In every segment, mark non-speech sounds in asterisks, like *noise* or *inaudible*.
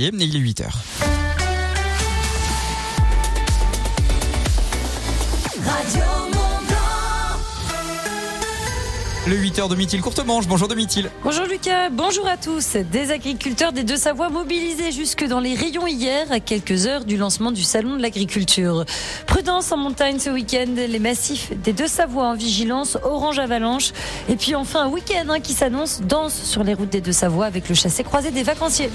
février et il est 8h. Le 8h de Mithil Courtemanche. Bonjour de Mithil. Bonjour Lucas, bonjour à tous. Des agriculteurs des Deux-Savoies mobilisés jusque dans les rayons hier, à quelques heures du lancement du Salon de l'agriculture. Prudence en montagne ce week-end, les massifs des Deux-Savoies en vigilance, orange avalanche. Et puis enfin un week-end hein, qui s'annonce dense sur les routes des Deux-Savoies avec le chassé croisé des vacanciers.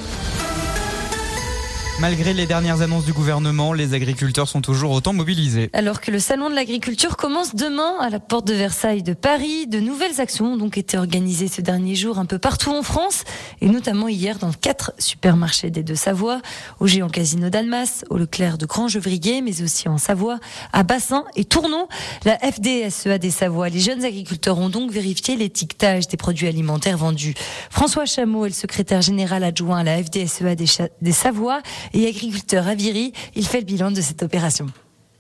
Malgré les dernières annonces du gouvernement, les agriculteurs sont toujours autant mobilisés. Alors que le salon de l'agriculture commence demain à la porte de Versailles de Paris, de nouvelles actions ont donc été organisées ce dernier jour un peu partout en France et notamment hier dans quatre supermarchés des Deux-Savoies, au Géant Casino d'Almas, au Leclerc de Grand-Gevrier, mais aussi en Savoie, à Bassin et Tournon. La FDSEA des Savoies, les jeunes agriculteurs ont donc vérifié l'étiquetage des produits alimentaires vendus. François Chameau est le secrétaire général adjoint à la FDSEA des, des Savoies et agriculteur à. Il fait le bilan de cette opération.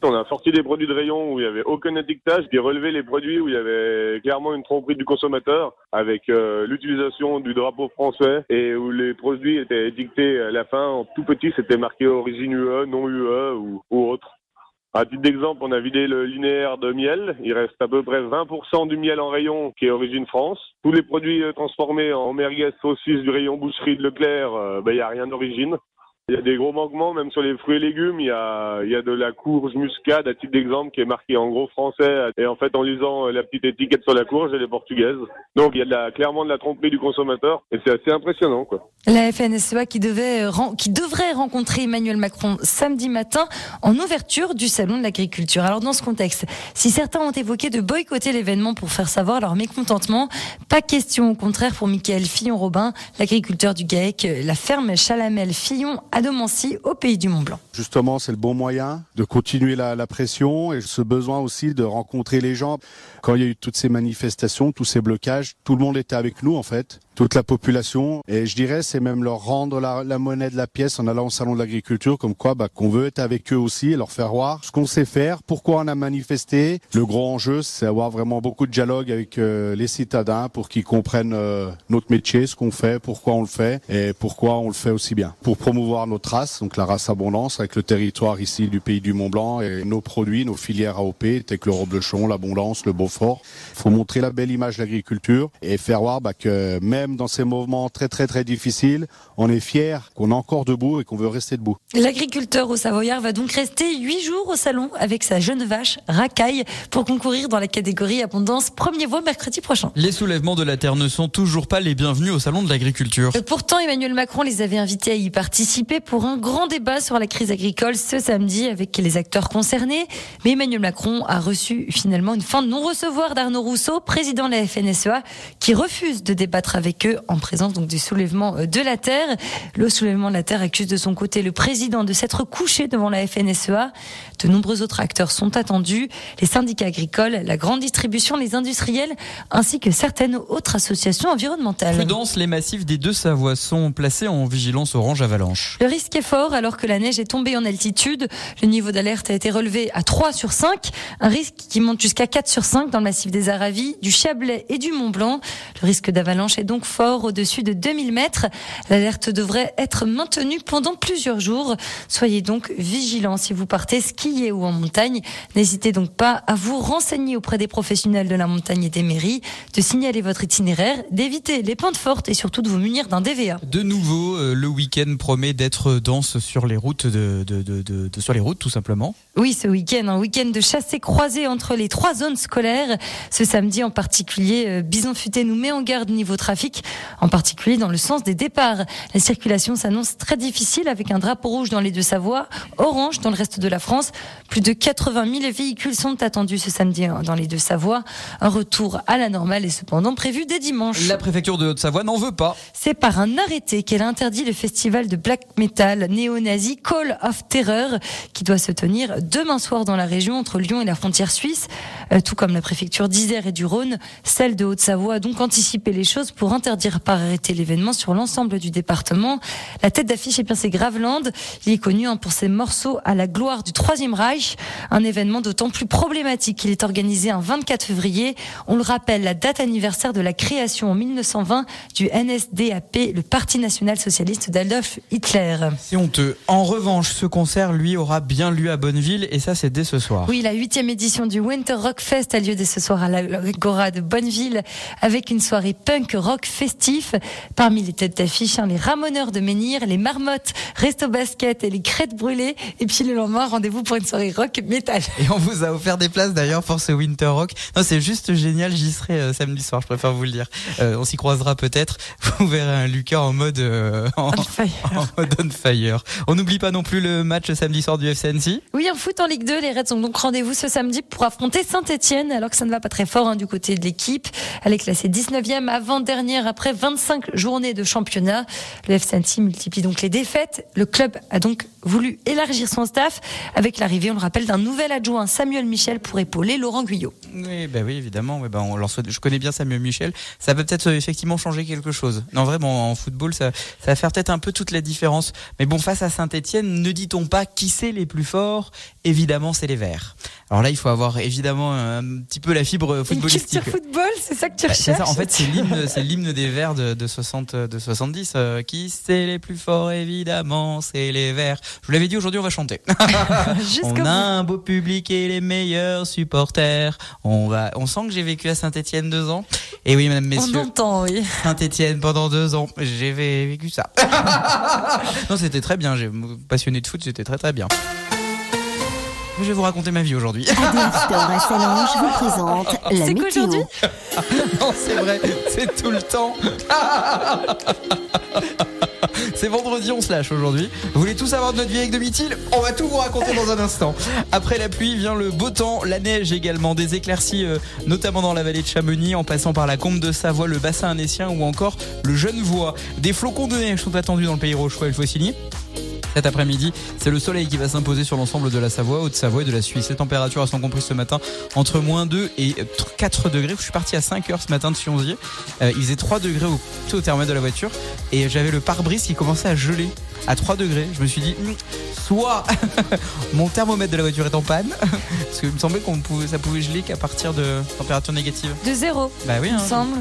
On a sorti des produits de rayon où il n'y avait aucun étiquetage, puis relevé les produits où il y avait clairement une tromperie du consommateur avec euh, l'utilisation du drapeau français et où les produits étaient étiquetés à la fin en tout petit, c'était marqué origine UE, non UE ou, ou autre. À titre d'exemple, on a vidé le linéaire de miel. Il reste à peu près 20% du miel en rayon qui est origine France. Tous les produits euh, transformés en merguez saucisses du rayon boucherie de Leclerc, euh, ben, il n'y a rien d'origine. Il y a des gros manquements, même sur les fruits et légumes. Il y a, de la courge muscade, à titre d'exemple, qui est marquée en gros français. Et en fait, en lisant la petite étiquette sur la courge, elle est portugaise. Donc, il y a clairement de la tromperie du consommateur. Et c'est assez impressionnant, quoi. La FNSEA qui devrait rencontrer Emmanuel Macron samedi matin en ouverture du Salon de l'agriculture. Alors, dans ce contexte, si certains ont évoqué de boycotter l'événement pour faire savoir leur mécontentement, pas question. Au contraire, pour Michael Fillon-Robin, l'agriculteur du GAEC, la ferme Chalamel-Fillon à Domancy, au pays du Mont Blanc. Justement, c'est le bon moyen de continuer la, pression et ce besoin aussi de rencontrer les gens. Quand il y a eu toutes ces manifestations, tous ces blocages, tout le monde était avec nous en fait, toute la population. Et je dirais, c'est même leur rendre la, la, monnaie de la pièce en allant au salon de l'agriculture, comme quoi bah, qu'on veut être avec eux aussi et leur faire voir ce qu'on sait faire, pourquoi on a manifesté. Le gros enjeu, c'est avoir vraiment beaucoup de dialogue avec euh, les citadins pour qu'ils comprennent euh, notre métier, ce qu'on fait, pourquoi on le fait et pourquoi on le fait aussi bien. Pour promouvoir notre race, donc la race abondance, avec le territoire ici du pays du Mont Blanc et nos produits, nos filières AOP, que le reblochon, l'abondance, le Beaufort. Il faut montrer la belle image de l'agriculture et faire voir bah, que même dans ces mouvements très très très difficiles, on est fier qu'on est encore debout et qu'on veut rester debout. L'agriculteur au Savoyard va donc rester huit jours au salon avec sa jeune vache Racaille pour concourir dans la catégorie abondance premier voie mercredi prochain. Les soulèvements de la terre ne sont toujours pas les bienvenus au salon de l'agriculture. Pourtant, Emmanuel Macron les avait invités à y participer pour un grand débat sur la crise agricole ce samedi avec les acteurs concernés. Mais Emmanuel Macron a reçu finalement une fin de non-recevoir d'Arnaud Rousseau, président de la FNSEA, qui refuse de débattre avec eux en présence donc du soulèvement de la terre. Le soulèvement de la terre accuse de son côté le président de s'être couché devant la FNSEA. De nombreux autres acteurs sont attendus, les syndicats agricoles, la grande distribution, les industriels, ainsi que certaines autres associations environnementales. Prudence, les massifs des deux Savoies sont placés en vigilance orange avalanche. Le risque est fort alors que la neige est tombée en altitude. Le niveau d'alerte a été relevé à 3 sur 5, un risque qui monte jusqu'à 4 sur 5 dans le massif des Aravis, du Chablais et du Mont Blanc. Le risque d'avalanche est donc fort au-dessus de 2000 mètres. L'alerte devrait être maintenue pendant plusieurs jours. Soyez donc vigilants si vous partez skier ou en montagne. N'hésitez donc pas à vous renseigner auprès des professionnels de la montagne et des mairies, de signaler votre itinéraire, d'éviter les pentes fortes et surtout de vous munir d'un DVA. De nouveau, euh, le week-end promet d'être dense sur les routes, de, de, de, de, sur les routes tout simplement. Oui, ce week-end, un week-end de chassés croisés entre les trois zones scolaires. Ce samedi en particulier, euh, Bison Futé nous met en garde niveau trafic, en particulier dans le sens des départs. La circulation s'annonce très difficile avec un drapeau rouge dans les deux Savoies, orange dans le reste de la France. Plus de 80 000 véhicules sont attendus ce samedi hein, dans les deux Savoies. Un retour à la normale est cependant prévu dès dimanche. La préfecture de Haute-Savoie n'en veut pas. C'est par un arrêté qu'elle interdit le festival de black metal néo-nazi Call of Terror qui doit se tenir demain soir dans la région entre Lyon et la frontière suisse. tout comme la préfecture d'Isère et du Rhône. Celle de Haute-Savoie a donc anticipé les choses pour interdire par arrêté l'événement sur l'ensemble du département. La tête d'affiche, est bien c'est Graveland. Il est connu hein, pour ses morceaux à la gloire du Troisième Reich. Un événement d'autant plus problématique qu'il est organisé un 24 février. On le rappelle, la date anniversaire de la création en 1920 du NSDAP, le Parti national socialiste d'Adolf Hitler. C'est honteux. En revanche, ce concert, lui, aura bien lieu à Bonneville et ça, c'est dès ce soir. Oui, la huitième édition du Winter Rock Fest a lieu dès ce soir à l'Agora de Bonneville avec une soirée punk rock festif. Parmi les têtes d'affiche, hein, les Ramoneurs de Menhir, les Marmottes, Resto Basket et les Crêtes Brûlées. Et puis le lendemain, rendez-vous pour une soirée rock métal. *laughs* Et on vous a offert des places d'ailleurs pour ce Winter Rock. Non, c'est juste génial. J'y serai euh, samedi soir. Je préfère vous le dire. Euh, on s'y croisera peut-être. *laughs* Vous verrez un Lucas en mode euh, en, fire. en, mode on fire. On n'oublie pas non plus le match samedi soir du FCNC. Oui, en foot en Ligue 2, les Reds ont donc rendez-vous ce samedi pour affronter Saint-Etienne, alors que ça ne va pas très fort hein, du côté de l'équipe. Elle est classée 19e avant-dernière après 25 journées de championnat. Le FCNC multiplie donc les défaites. Le club a donc voulu élargir son staff avec l'arrivée, on le rappelle, d'un nouvel adjoint, Samuel Michel, pour épauler Laurent Guyot. Oui, bah oui évidemment. Oui, bah on leur Je connais bien Samuel Michel. Ça peut peut-être euh, effectivement changer quelque chose. Non, vraiment, en football, ça, ça va faire peut-être un peu toute la différence. Mais bon, face à Saint-Etienne, ne dit-on pas qui c'est les plus forts? Évidemment, c'est les Verts. Alors là, il faut avoir évidemment un petit peu la fibre footballistique. Une football, c'est ça que tu bah, recherches. En fait, c'est l'hymne, *laughs* c'est l'hymne des Verts de, de 60, de 70. Euh, qui c'est les plus forts? Évidemment, c'est les Verts. Je vous l'avais dit, aujourd'hui, on va chanter. *laughs* on a un beau public et les meilleurs supporters. On va, on sent que j'ai vécu à Saint-Etienne deux ans. Et oui, madame, messieurs. On entend, oui. Saint-Etienne pendant deux ans. J'ai vécu ça. *laughs* non, c'était très bien. J'ai passionné de foot, c'était très très bien. Je vais vous raconter ma vie aujourd'hui. ADF Store à Salange vous présente *laughs* la C'est aujourd'hui *laughs* Non, c'est vrai, c'est tout le temps. *laughs* C'est vendredi, on se lâche aujourd'hui. Vous voulez tout savoir de notre vie avec Domitil On va tout vous raconter dans un instant. Après la pluie vient le beau temps, la neige également, des éclaircies euh, notamment dans la vallée de Chamonix, en passant par la Combe de Savoie, le bassin annécien ou encore le Genevois. Des flocons de neige sont attendus dans le pays rochois et le Faucigny. Cet après-midi, c'est le soleil qui va s'imposer sur l'ensemble de la Savoie, Haute-Savoie et de la Suisse. Les températures sont comprises ce matin entre moins 2 et 4 degrés. Je suis parti à 5 heures ce matin de Sionzier. Euh, il faisait 3 degrés au, au thermomètre de la voiture et j'avais le pare-brise qui commençait à geler à 3 degrés. Je me suis dit, hmm, soit *laughs* mon thermomètre de la voiture est en panne, *laughs* parce qu'il me semblait qu'on pouvait, ça pouvait geler qu'à partir de température négative. De zéro. Bah oui. Il me hein. semble.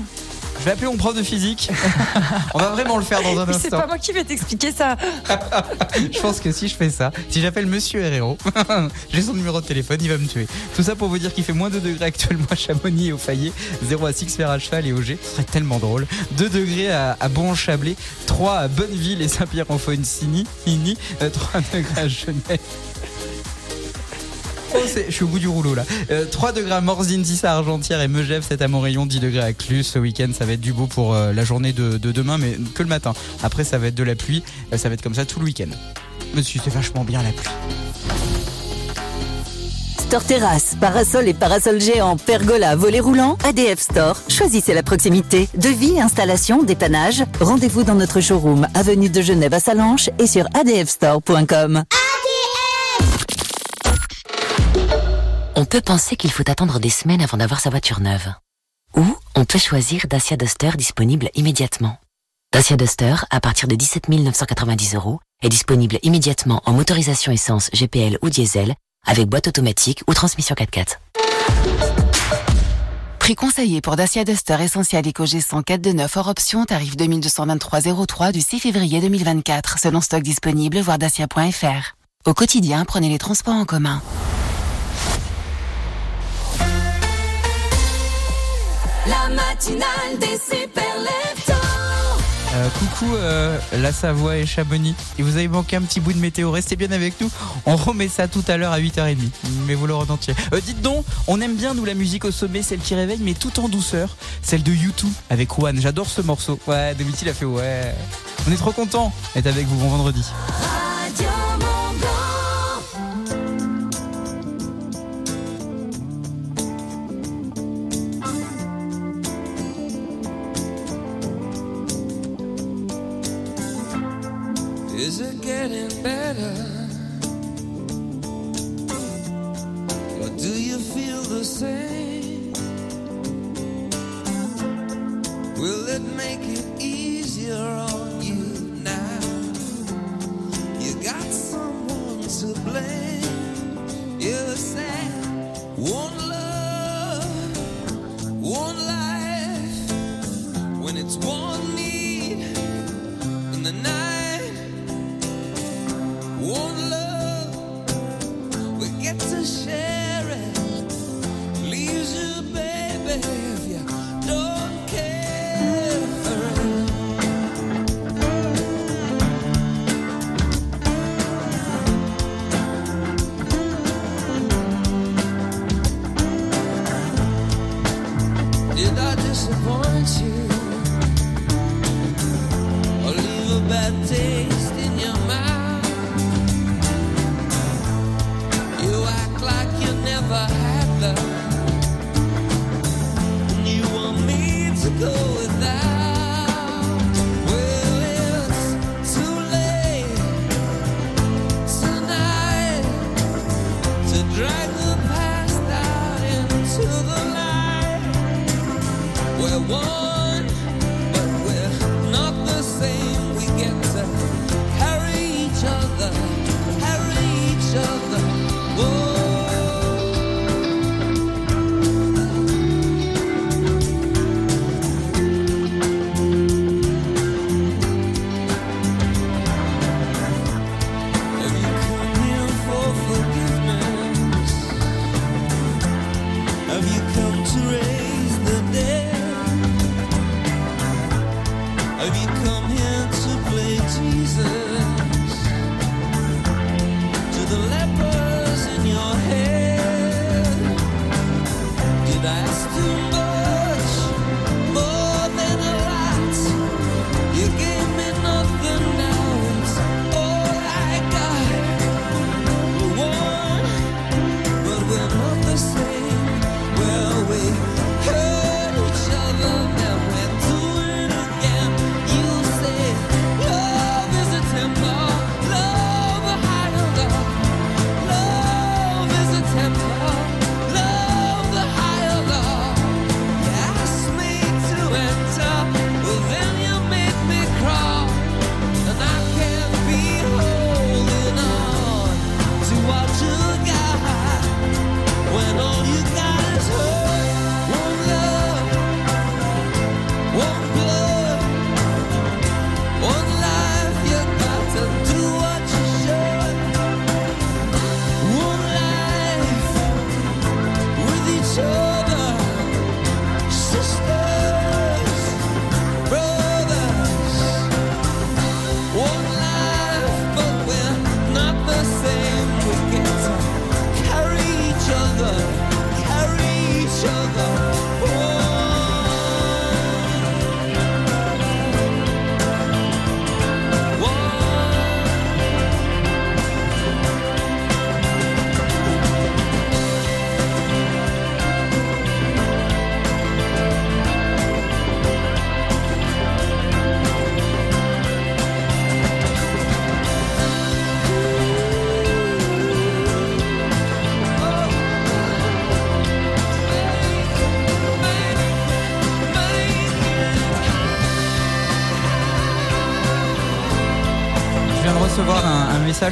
Je vais appeler mon prof de physique. On va vraiment le faire dans un instant. C'est pas moi qui vais t'expliquer ça. *laughs* je pense que si je fais ça, si j'appelle Monsieur Herrero, *laughs* j'ai son numéro de téléphone, il va me tuer. Tout ça pour vous dire qu'il fait moins de degrés actuellement à Chamonix et au Fayet, 0 à 6 fer à cheval et au G. Ce serait tellement drôle. 2 degrés à, Bon-Chablais, 3 à Bonneville et Saint-Pierre-en-Faucigny, 3 euh, degrés à Genève. *laughs* Je suis au bout du rouleau là. 3 euh, degrés à Morzine, 10 à Argentière et Megève, 7 à Montrayon, 10 degrés à Clus. Ce week-end, ça va être du beau pour euh, la journée de, demain, mais que le matin. Après, ça va être de la pluie. Euh, ça va être comme ça tout le week-end. Monsieur, c'est vachement bien la pluie. Store Terrasse, parasol et parasol géant, pergola, volet roulant, ADF Store. Choisissez la proximité. Devis, installation, dépannage. Rendez-vous dans notre showroom, avenue de Genève à Salanches et sur adfstore.com. On peut penser qu'il faut attendre des semaines avant d'avoir sa voiture neuve. Ou on peut choisir Dacia Duster disponible immédiatement. Dacia Duster, à partir de 17 990 euros, est disponible immédiatement en motorisation essence GPL ou diesel, avec boîte automatique ou transmission 4x4. Prix conseillé pour Dacia Duster Essentiel EcoG 104 de 9 hors option, tarif 2223,03 du 6 février 2024, selon stock disponible, voir dacia.fr. Au quotidien, prenez les transports en commun. La matinale des super euh, coucou euh, la Savoie et Chabonnie. Et vous avez manqué un petit bout de météo. Restez bien avec nous. On remet ça tout à l'heure à 8h30. Mais vous l'aurez entier. Euh, dites donc, on aime bien nous la musique au sommet, celle qui réveille, mais tout en douceur. Celle de YouTube avec One. J'adore ce morceau. Ouais, Domiti l'a fait. Ouais. On est trop content d'être avec vous. Bon vendredi. Is getting better?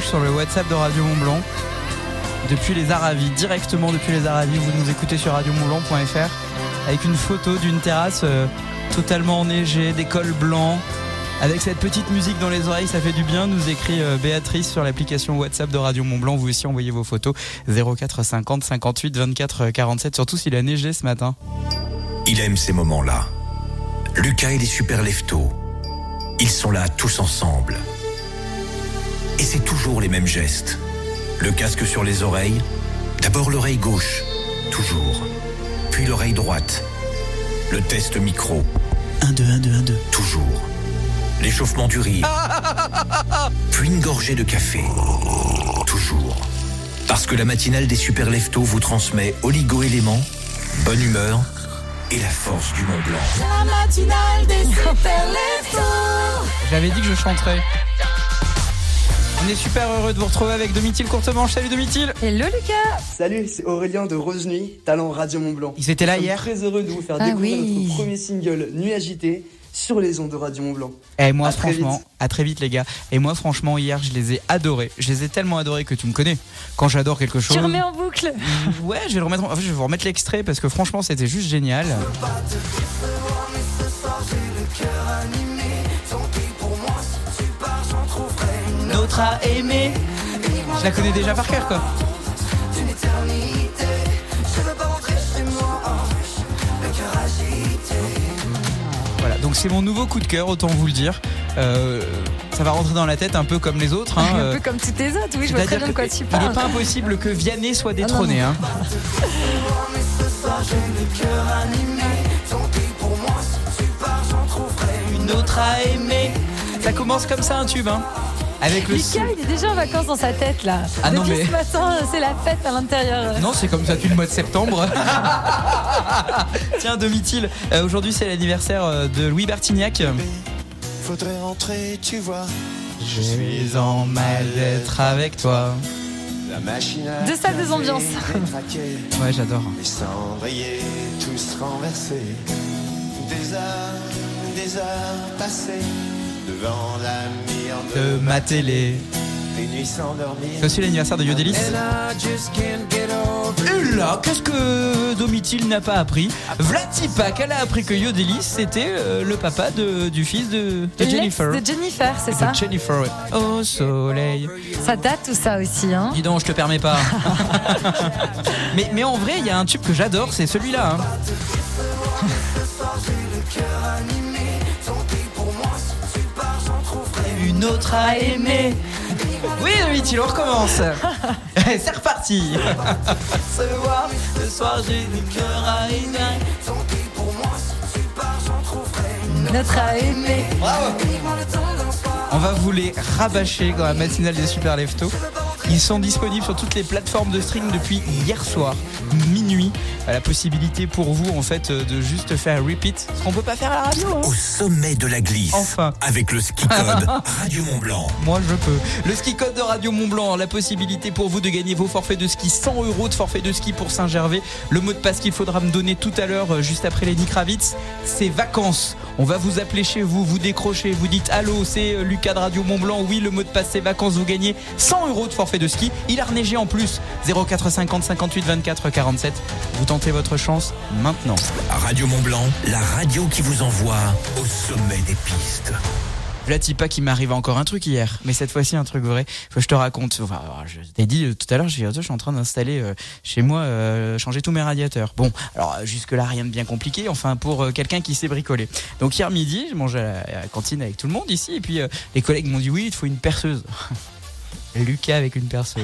Sur le WhatsApp de Radio Mont Blanc depuis les Aravis, directement depuis les Aravis. Vous nous écoutez sur radiomontblanc.fr avec une photo d'une terrasse euh, totalement enneigée, des cols blancs. Avec cette petite musique dans les oreilles, ça fait du bien, nous écrit euh, Béatrice sur l'application WhatsApp de Radio Mont Blanc. Vous aussi envoyez vos photos 04 50 58 24 47, surtout s'il a neigé ce matin. Il aime ces moments-là. Lucas et les super leftos. Ils sont là tous ensemble. Et c'est toujours les mêmes gestes. Le casque sur les oreilles. D'abord l'oreille gauche. Toujours. Puis l'oreille droite. Le test micro. 1, 2, 1, 2, 1, 2. Toujours. L'échauffement du rire. Puis une gorgée de café. Toujours. Parce que la matinale des super leftos vous transmet oligo-éléments, bonne humeur et la force du Mont Blanc. La matinale des super leftos. J'avais dit que je chanterais. On est super heureux de vous retrouver avec Domitil Courtemanche. Salut Domitil Hello Lucas Salut, c'est Aurélien de Rose Nuit, talent Radio Mont Blanc. Ils étaient là Nous hier Très heureux de vous faire Ah découvrir oui. notre premier single Nuit agitée. sur les ondes de Radio Mont Blanc. Et moi, À très franchement, à très vite, les gars. Et moi, franchement, hier, je les ai adorés. Je les ai tellement adorés que tu me connais. Quand j'adore quelque chose. Tu remets en boucle. Ouais, je vais le remettre. En fait, je vais vous remettre l'extrait parce que franchement, c'était juste génial. Notre à aimer. Je la connais déjà par cœur, quoi. Voilà, donc c'est mon nouveau coup de cœur, autant vous le dire. Euh, ça va rentrer dans la tête un peu comme les autres. hein, *laughs* Un euh, peu comme toutes les autres, oui, je vois très bien de quoi tu Il parles. n'est pas impossible que Vianney soit Ah non, détrôné. non. hein. Une autre à aimer. Ça commence comme ça un tube, hein. Avec le il est déjà en vacances dans sa tête là. Ah non, Depuis mais- ce matin, c'est la fête à l'intérieur. Non, c'est comme ça depuis le mois de septembre. *laughs* Tiens, Domitil, euh, aujourd'hui c'est l'anniversaire euh, de Louis Bertignac. Faudrait rentrer, tu vois. Je suis en mal d'être avec toi. La machine à Deux salles, deux café ambiances. Ouais, j'adore. Les cendriers tous renversés. Des heures, des heures passées devant la mire De ma télé. Des nuits sans dormir. C'est aussi l'anniversaire de Yodelis. Et là, qu'est-ce que Domitil n'a pas appris? Vlatipak, elle a appris que Yodelis c'était euh, le papa de- du fils de, Jennifer. De Jennifer, c'est De ça? Jennifer, ouais. Au soleil. Ça date tout ça aussi, hein? Dis donc, je te permets pas. *laughs* mais, mais en vrai, il y a un tube que j'adore, c'est celui-là. hein. *laughs* Une autre à aimer. Oui, Domitil, on recommence. c'est reparti. Ce soir, ce soir, j'ai du cœur à aimer. Notre à aimer. Bravo. On va vous les rabâcher dans la matinale des Super Lefto. Ils sont disponibles sur toutes les plateformes de stream depuis hier soir, minuit. La possibilité pour vous, en fait, de juste faire un repeat. Ce qu'on peut pas faire à la radio. hein. Au sommet de la glisse. Enfin. Avec le ski code *laughs* Radio Mont Blanc. Moi, je peux. Le ski code de Radio Mont Blanc, la possibilité pour vous de gagner vos forfaits de ski, 100 euros de forfait de ski pour Saint-Gervais. Le mot de passe qu'il faudra me donner tout à l'heure, euh, juste après Lenny Kravitz, c'est vacances. On va vous appeler chez vous, vous décrochez, vous dites allô, c'est euh, Lucas de Radio Mont Blanc. Oui, le mot de passe c'est vacances, vous gagnez 100 euros de forfait de ski. Il a reneigé en plus. 0450 58 24 47. Vous tentez votre chance maintenant. Radio Mont Blanc, la radio qui vous envoie au sommet des pistes. Vlatipa qui m'arrive encore un truc hier, mais cette fois-ci un truc vrai. Faut que je te raconte. Enfin, je t'ai dit euh, tout à l'heure, je, suis en train d'installer euh, chez moi, euh, changer tous mes radiateurs. Bon, alors jusque là rien de bien compliqué. Enfin, pour euh, quelqu'un qui sait bricoler. Donc hier midi, je mangeais à la, à la cantine avec tout le monde ici, et puis euh, les collègues m'ont dit oui, il te faut une perceuse. *laughs* Lucas avec une perceuse.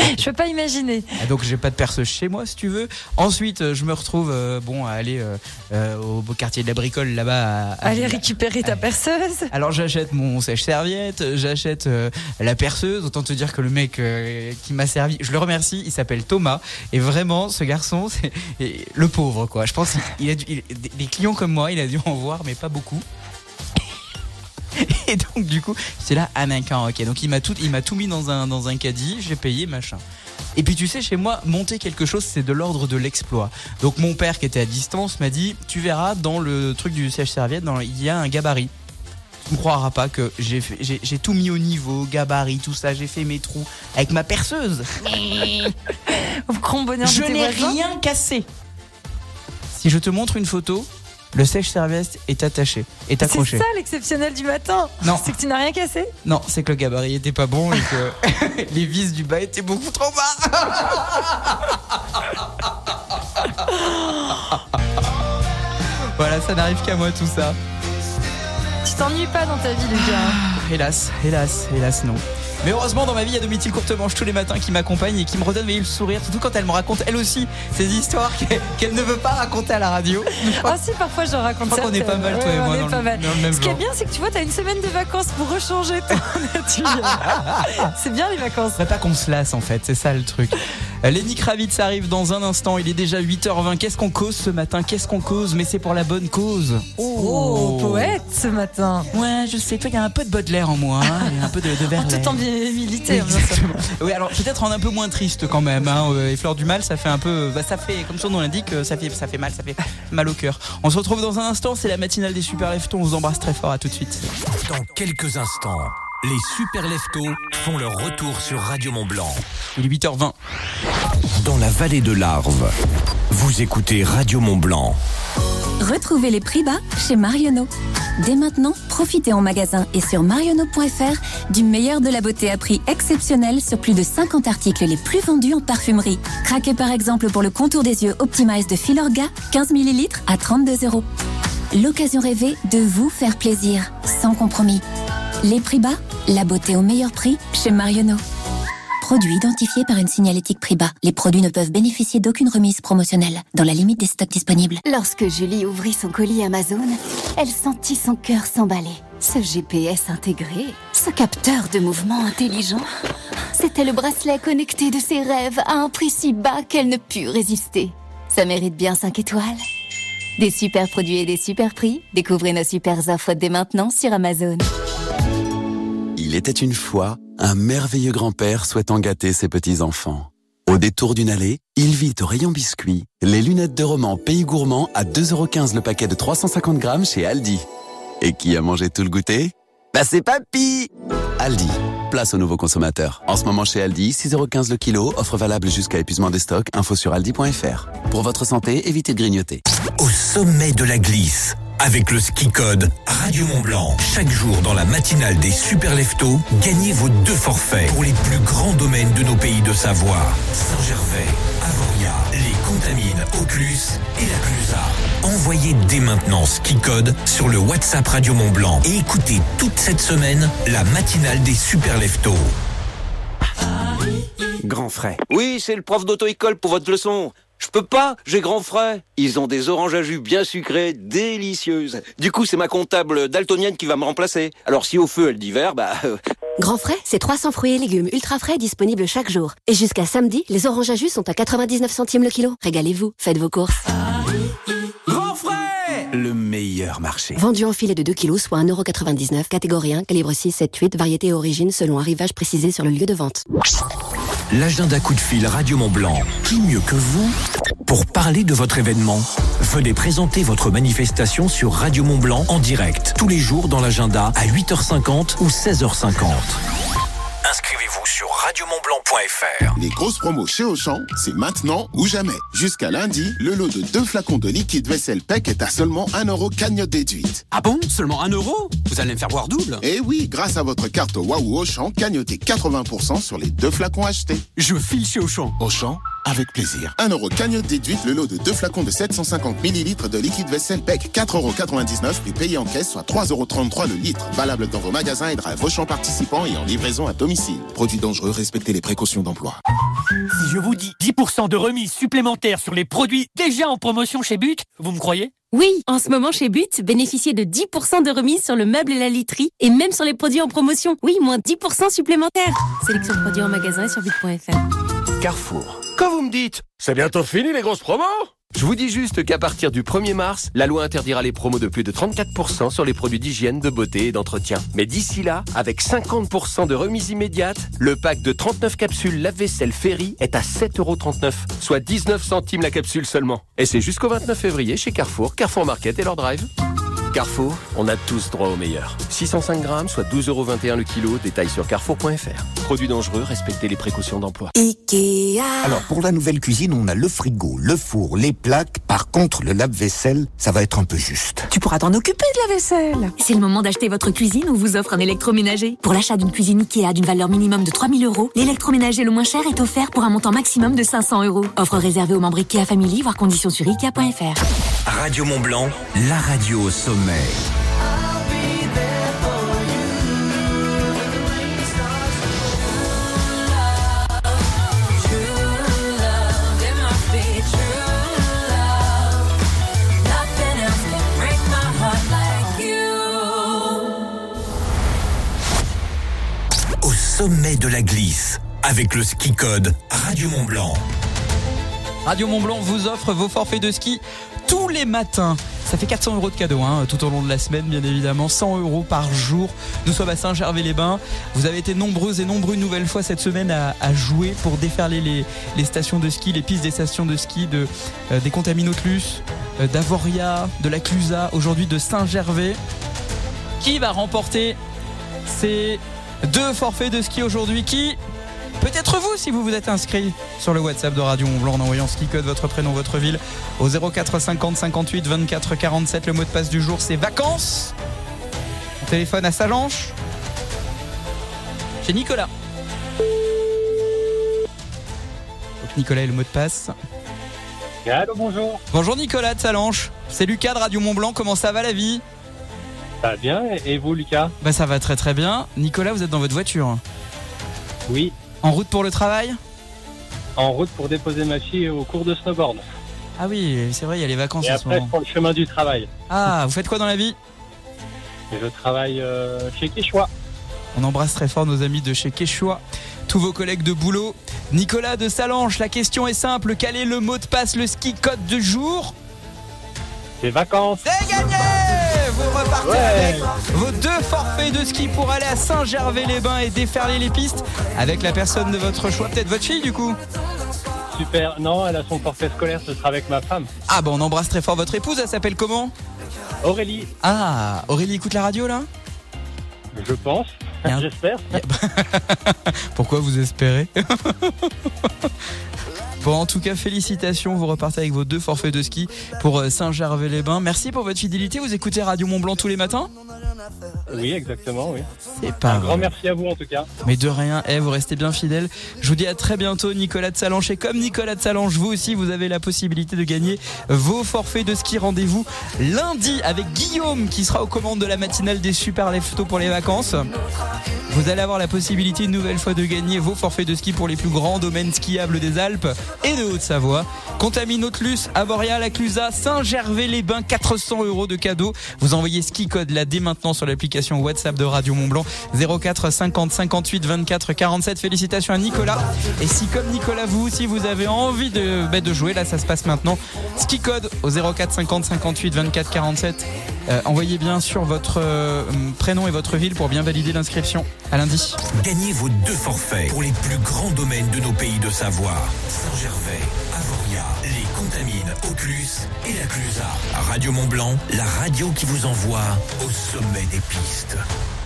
*laughs* Je peux pas imaginer. Ah, Donc j'ai pas de perceuse chez moi si tu veux. Ensuite euh, je me retrouve euh, bon à aller euh, au beau quartier de la bricole là-bas. à- à- Aller récupérer ta perceuse. alors j'achète mon sèche-serviette, j'achète euh, la perceuse. Autant te dire que le mec qui m'a servi, je le remercie. Il s'appelle Thomas et vraiment ce garçon, c'est le pauvre quoi. Je pense qu'il il a dû, il- des clients comme moi, il a dû en voir mais pas beaucoup. Et donc du coup, c'est là ah d'accord, ok. Donc il m'a tout, il m'a tout mis dans un dans un caddie, j'ai payé machin. Et puis tu sais, chez moi, monter quelque chose, c'est de l'ordre de l'exploit. Donc mon père qui était à distance m'a dit, tu verras dans le truc du sèche-serviette, dans- il y a un gabarit. Tu ne croiras pas que j'ai fait- j'ai j'ai tout mis au niveau, gabarit, tout ça, j'ai fait mes trous avec ma perceuse. *laughs* Grand bonheur Je n'ai rien cassé. Si je te montre une photo, le sèche-serviette est attaché, est C'est accroché. ça l'exceptionnel du matin. Non. C'est que tu n'as rien cassé. Non, c'est que le gabarit était pas bon et que *laughs* les vis du bas étaient beaucoup trop bas. *laughs* voilà, ça n'arrive qu'à moi tout ça. Tu t'ennuies pas dans ta vie, Lucas. Ah, Hélas, hélas, hélas non. Mais heureusement, dans ma vie, il y a Domitil Courtemanche tous les matins qui m'accompagne et qui me redonne le sourire, surtout quand elle me raconte elle aussi ces histoires qu'elle ne veut pas raconter à la radio. *laughs* Ah si, parfois je raconte Je crois qu'on est pas mal, toi Ouais, et on moi, est dans le- pas mal. dans le même Ce qui est bien, c'est que tu vois, t'as une semaine de vacances pour rechanger ton *laughs* nature. *laughs* c'est bien les vacances. Faudrait pas qu'on se lasse en fait, c'est ça le truc. Lenny Kravitz arrive dans un instant. Il est déjà 8h20. Qu'est-ce qu'on cause ce matin? Qu'est-ce qu'on cause? Mais c'est pour la bonne cause. Oh, poète ce matin. Ouais, je sais. Toi, il y a un peu de Baudelaire en moi. hein. Il y a un peu de, de Verlaine. Tout en bien militaire. bien sûr. Exactement. Oui, alors peut-être en un peu moins triste quand même. Hein. euh, Et Fleur du Mal, ça fait un peu, bah, ça fait, comme son nom l'indique, euh, ça fait, ça fait mal, ça fait mal au cœur. On se retrouve dans un instant. C'est la matinale des super leftons. On vous embrasse très fort. À tout de suite. Dans quelques instants, les super leftos font leur retour sur Radio Mont Blanc. Il est 8h20. Dans la vallée de l'Arve, vous écoutez Radio Mont Blanc. Retrouvez les prix bas chez Marionneau. Dès maintenant, profitez en magasin et sur marionneau.fr du meilleur de la beauté à prix exceptionnel sur plus de 50 articles les plus vendus en parfumerie. Craquez par exemple pour le contour des yeux Optimize de Filorga, 15 ml à 32 euros. L'occasion rêvée de vous faire plaisir, sans compromis. Les prix bas, la beauté au meilleur prix chez Marionneau. Produit identifié par une signalétique prix bas. Les produits ne peuvent bénéficier d'aucune remise promotionnelle, dans la limite des stocks disponibles. Lorsque Julie ouvrit son colis Amazon, elle sentit son cœur s'emballer. Ce GPS intégré, ce capteur de mouvement intelligent, c'était le bracelet connecté de ses rêves à un prix si bas qu'elle ne put résister. Ça mérite bien 5 étoiles. Des super produits et des super prix, découvrez nos super offres dès maintenant sur Amazon. Il était une fois un merveilleux grand-père souhaitant gâter ses petits-enfants. Au détour d'une allée, il vit au rayon biscuits les lunettes de roman Pays Gourmand à 2,15€ le paquet de 350 grammes chez Aldi. Et qui a mangé tout le goûter? Bah c'est papy Aldi, place aux nouveaux consommateurs. En ce moment chez Aldi, 6,15€ le kilo, offre valable jusqu'à épuisement des stocks, info sur aldi.fr. Pour votre santé, évitez de grignoter. Au sommet de la glisse, avec le ski code Radio Mont Blanc. Chaque jour dans la matinale des super leftos, gagnez vos deux forfaits pour les plus grands domaines de nos pays de Savoie. Saint-Gervais, Avoria, les Contamines, Auclus et la Clusa. Envoyez dès maintenant ski code sur le WhatsApp Radio Mont Blanc et écoutez toute cette semaine la matinale des super leftos. Grand frais. Oui, c'est le prof d'auto-école pour votre leçon. Je peux pas, j'ai grand frais. Ils ont des oranges à jus bien sucrées, délicieuses. Du coup, c'est ma comptable daltonienne qui va me remplacer. Alors si au feu elle dit vert, bah... euh, Grand frais, c'est 300 fruits et légumes ultra frais disponibles chaque jour. Et jusqu'à samedi, les oranges à jus sont à 99 centimes le kilo. Régalez-vous, faites vos courses. Frais Le meilleur marché. Vendu en filet de 2 kilos, soit 1,99€, catégorie 1, calibre 6, 7, 8, variété et origine selon arrivage précisé sur le lieu de vente. L'agenda coup de fil Radio Mont Blanc. Qui mieux que vous pour parler de votre événement? Venez présenter votre manifestation sur Radio Mont Blanc en direct tous les jours dans l'agenda à 8h50 ou 16h50. Inscrivez-vous sur radiomontblanc.fr. Les grosses promos chez Auchan, c'est maintenant ou jamais. Jusqu'à lundi, le lot de deux flacons de liquide vaisselle PEC est à seulement 1 euro cagnotte déduite. Ah bon? Seulement 1 euro? Vous allez me faire boire double Eh oui, grâce à votre carte Waouh Auchan, cagnotez 80% sur les deux flacons achetés. Je file chez Auchan. Auchan, avec plaisir. 1 euro cagnotte déduite, le lot de deux flacons de 750 ml de liquide vaisselle PEC, 4,99 euros, prix payé en caisse, soit 3,33 euros le litre. Valable dans vos magasins et drive Auchan participants et en livraison à domicile. Produit dangereux, respectez les précautions d'emploi. Si je vous dis 10% de remise supplémentaire sur les produits déjà en promotion chez But, vous me croyez? Oui, en ce moment chez But, bénéficiez de 10% de remise sur le meuble et la literie et même sur les produits en promotion. Oui, moins 10% supplémentaires. Sélection de produits en magasin et sur but.fr. Carrefour. Quand vous me dites, c'est bientôt fini les grosses promos je vous dis juste qu'à partir du 1er mars, la loi interdira les promos de plus de 34% sur les produits d'hygiène, de beauté et d'entretien. Mais d'ici là, avec 50% de remise immédiate, le pack de 39 capsules lave-vaisselle Ferry est à 7,39€, soit 19 centimes la capsule seulement. Et c'est jusqu'au 29 février chez Carrefour, Carrefour Market et leur drive. Carrefour, on a tous droit au meilleur. 605 grammes, soit 12,21€ le kilo, détail sur carrefour.fr. Produits dangereux, respectez les précautions d'emploi. Ikea. Alors pour la nouvelle cuisine, on a le frigo, le four, les plaques. Par contre, le lave-vaisselle, ça va être un peu juste. Tu pourras t'en occuper de la vaisselle. C'est le moment d'acheter votre cuisine ou vous offre un électroménager. Pour l'achat d'une cuisine Ikea d'une valeur minimum de 3000 euros, l'électroménager le moins cher est offert pour un montant maximum de 500 euros. Offre réservée aux membres Ikea Family, voire conditions sur Ikea.fr. Radio Mont Blanc, la radio au sommet. Au sommet de la glisse, avec le ski code Radio Mont Blanc. Radio Mont Blanc vous offre vos forfaits de ski tous les matins. Ça fait 400 euros de cadeaux hein, tout au long de la semaine, bien évidemment. 100 euros par jour. Nous sommes à Saint-Gervais-les-Bains. Vous avez été nombreux et nombreux une nouvelle fois cette semaine à, jouer pour déferler les, les, stations de ski, les pistes des stations de ski de, euh, des Contaminotlus, euh, d'Avoria, de la Clusa, aujourd'hui de Saint-Gervais. Qui va remporter ces deux forfaits de ski aujourd'hui? Qui Peut-être vous si vous vous êtes inscrit sur le WhatsApp de Radio Mont Blanc en envoyant ski code votre prénom, votre ville au 04 50 58 24 47. Le mot de passe du jour c'est vacances. On téléphone à Salanche. Chez Nicolas. Donc Nicolas est le mot de passe. Allô, bonjour. Bonjour Nicolas de Salanche. C'est Lucas de Radio Mont Blanc. Comment ça va la vie? Ça va bien. Et vous Lucas? Bah ça va très très bien. Nicolas, vous êtes dans votre voiture Oui. En route pour le travail En route pour déposer ma fille au cours de snowboard. Ah oui, c'est vrai, il y a les vacances Et en ce après, je moment. prends le chemin du travail. Ah, vous faites quoi dans la vie je travaille euh, chez Quechua. On embrasse très fort nos amis de chez Quechua, tous vos collègues de boulot. Nicolas de Salange, la question est simple. Quel est le mot de passe, le ski code du jour C'est vacances. C'est gagné Vous repartez Ouais. avec vos deux forfaits de ski pour aller à Saint-Gervais-les-Bains et déferler les pistes avec la personne de votre choix, peut-être votre fille du coup. Super. Non, elle a son forfait scolaire, ce sera avec ma femme. Ah bon, on embrasse très fort votre épouse, elle s'appelle comment? Aurélie, Ah, Aurélie écoute la radio là? Je pense. Bien. *laughs* J'espère. Pourquoi vous espérez? *laughs* Bon, en tout cas, félicitations. Vous repartez avec vos deux forfaits de ski pour euh, Saint-Gervais-les-Bains. Merci pour votre fidélité. Vous écoutez Radio Mont Blanc tous les matins? Oui, exactement, oui. C'est pas Un grand merci à vous en tout cas. Mais de rien, eh, vous restez bien fidèles. Je vous dis à très bientôt, Nicolas de Salange. Et comme Nicolas de Salange, vous aussi, vous avez la possibilité de gagner vos forfaits de ski. Rendez-vous lundi avec Guillaume qui sera aux commandes de la matinale des Super Leftos pour les vacances. Vous allez avoir la possibilité une nouvelle fois de gagner vos forfaits de ski pour les plus grands domaines skiables des Alpes et de Haute-Savoie. Contaminotlus, Avoria, La Clusa, Saint-Gervais-les-Bains, 400 euros de cadeaux. Vous envoyez ski code là dès maintenant sur l'application WhatsApp de Radio Mont Blanc 04 50 58 24 47. Félicitations à Nicolas. Et si comme Nicolas vous aussi vous avez envie de, bah, de jouer, là ça se passe maintenant. Ski code au 04 50 58 24 47. Euh, envoyez bien sûr votre euh, prénom et votre ville pour bien valider l'inscription. À lundi. Gagnez vos deux forfaits pour les plus grands domaines de nos pays de Savoie. Saint-Gervais, Avoria, les Contamines, Auclus et la Clusa. Radio Mont Blanc, la radio qui vous envoie au sommet des pistes.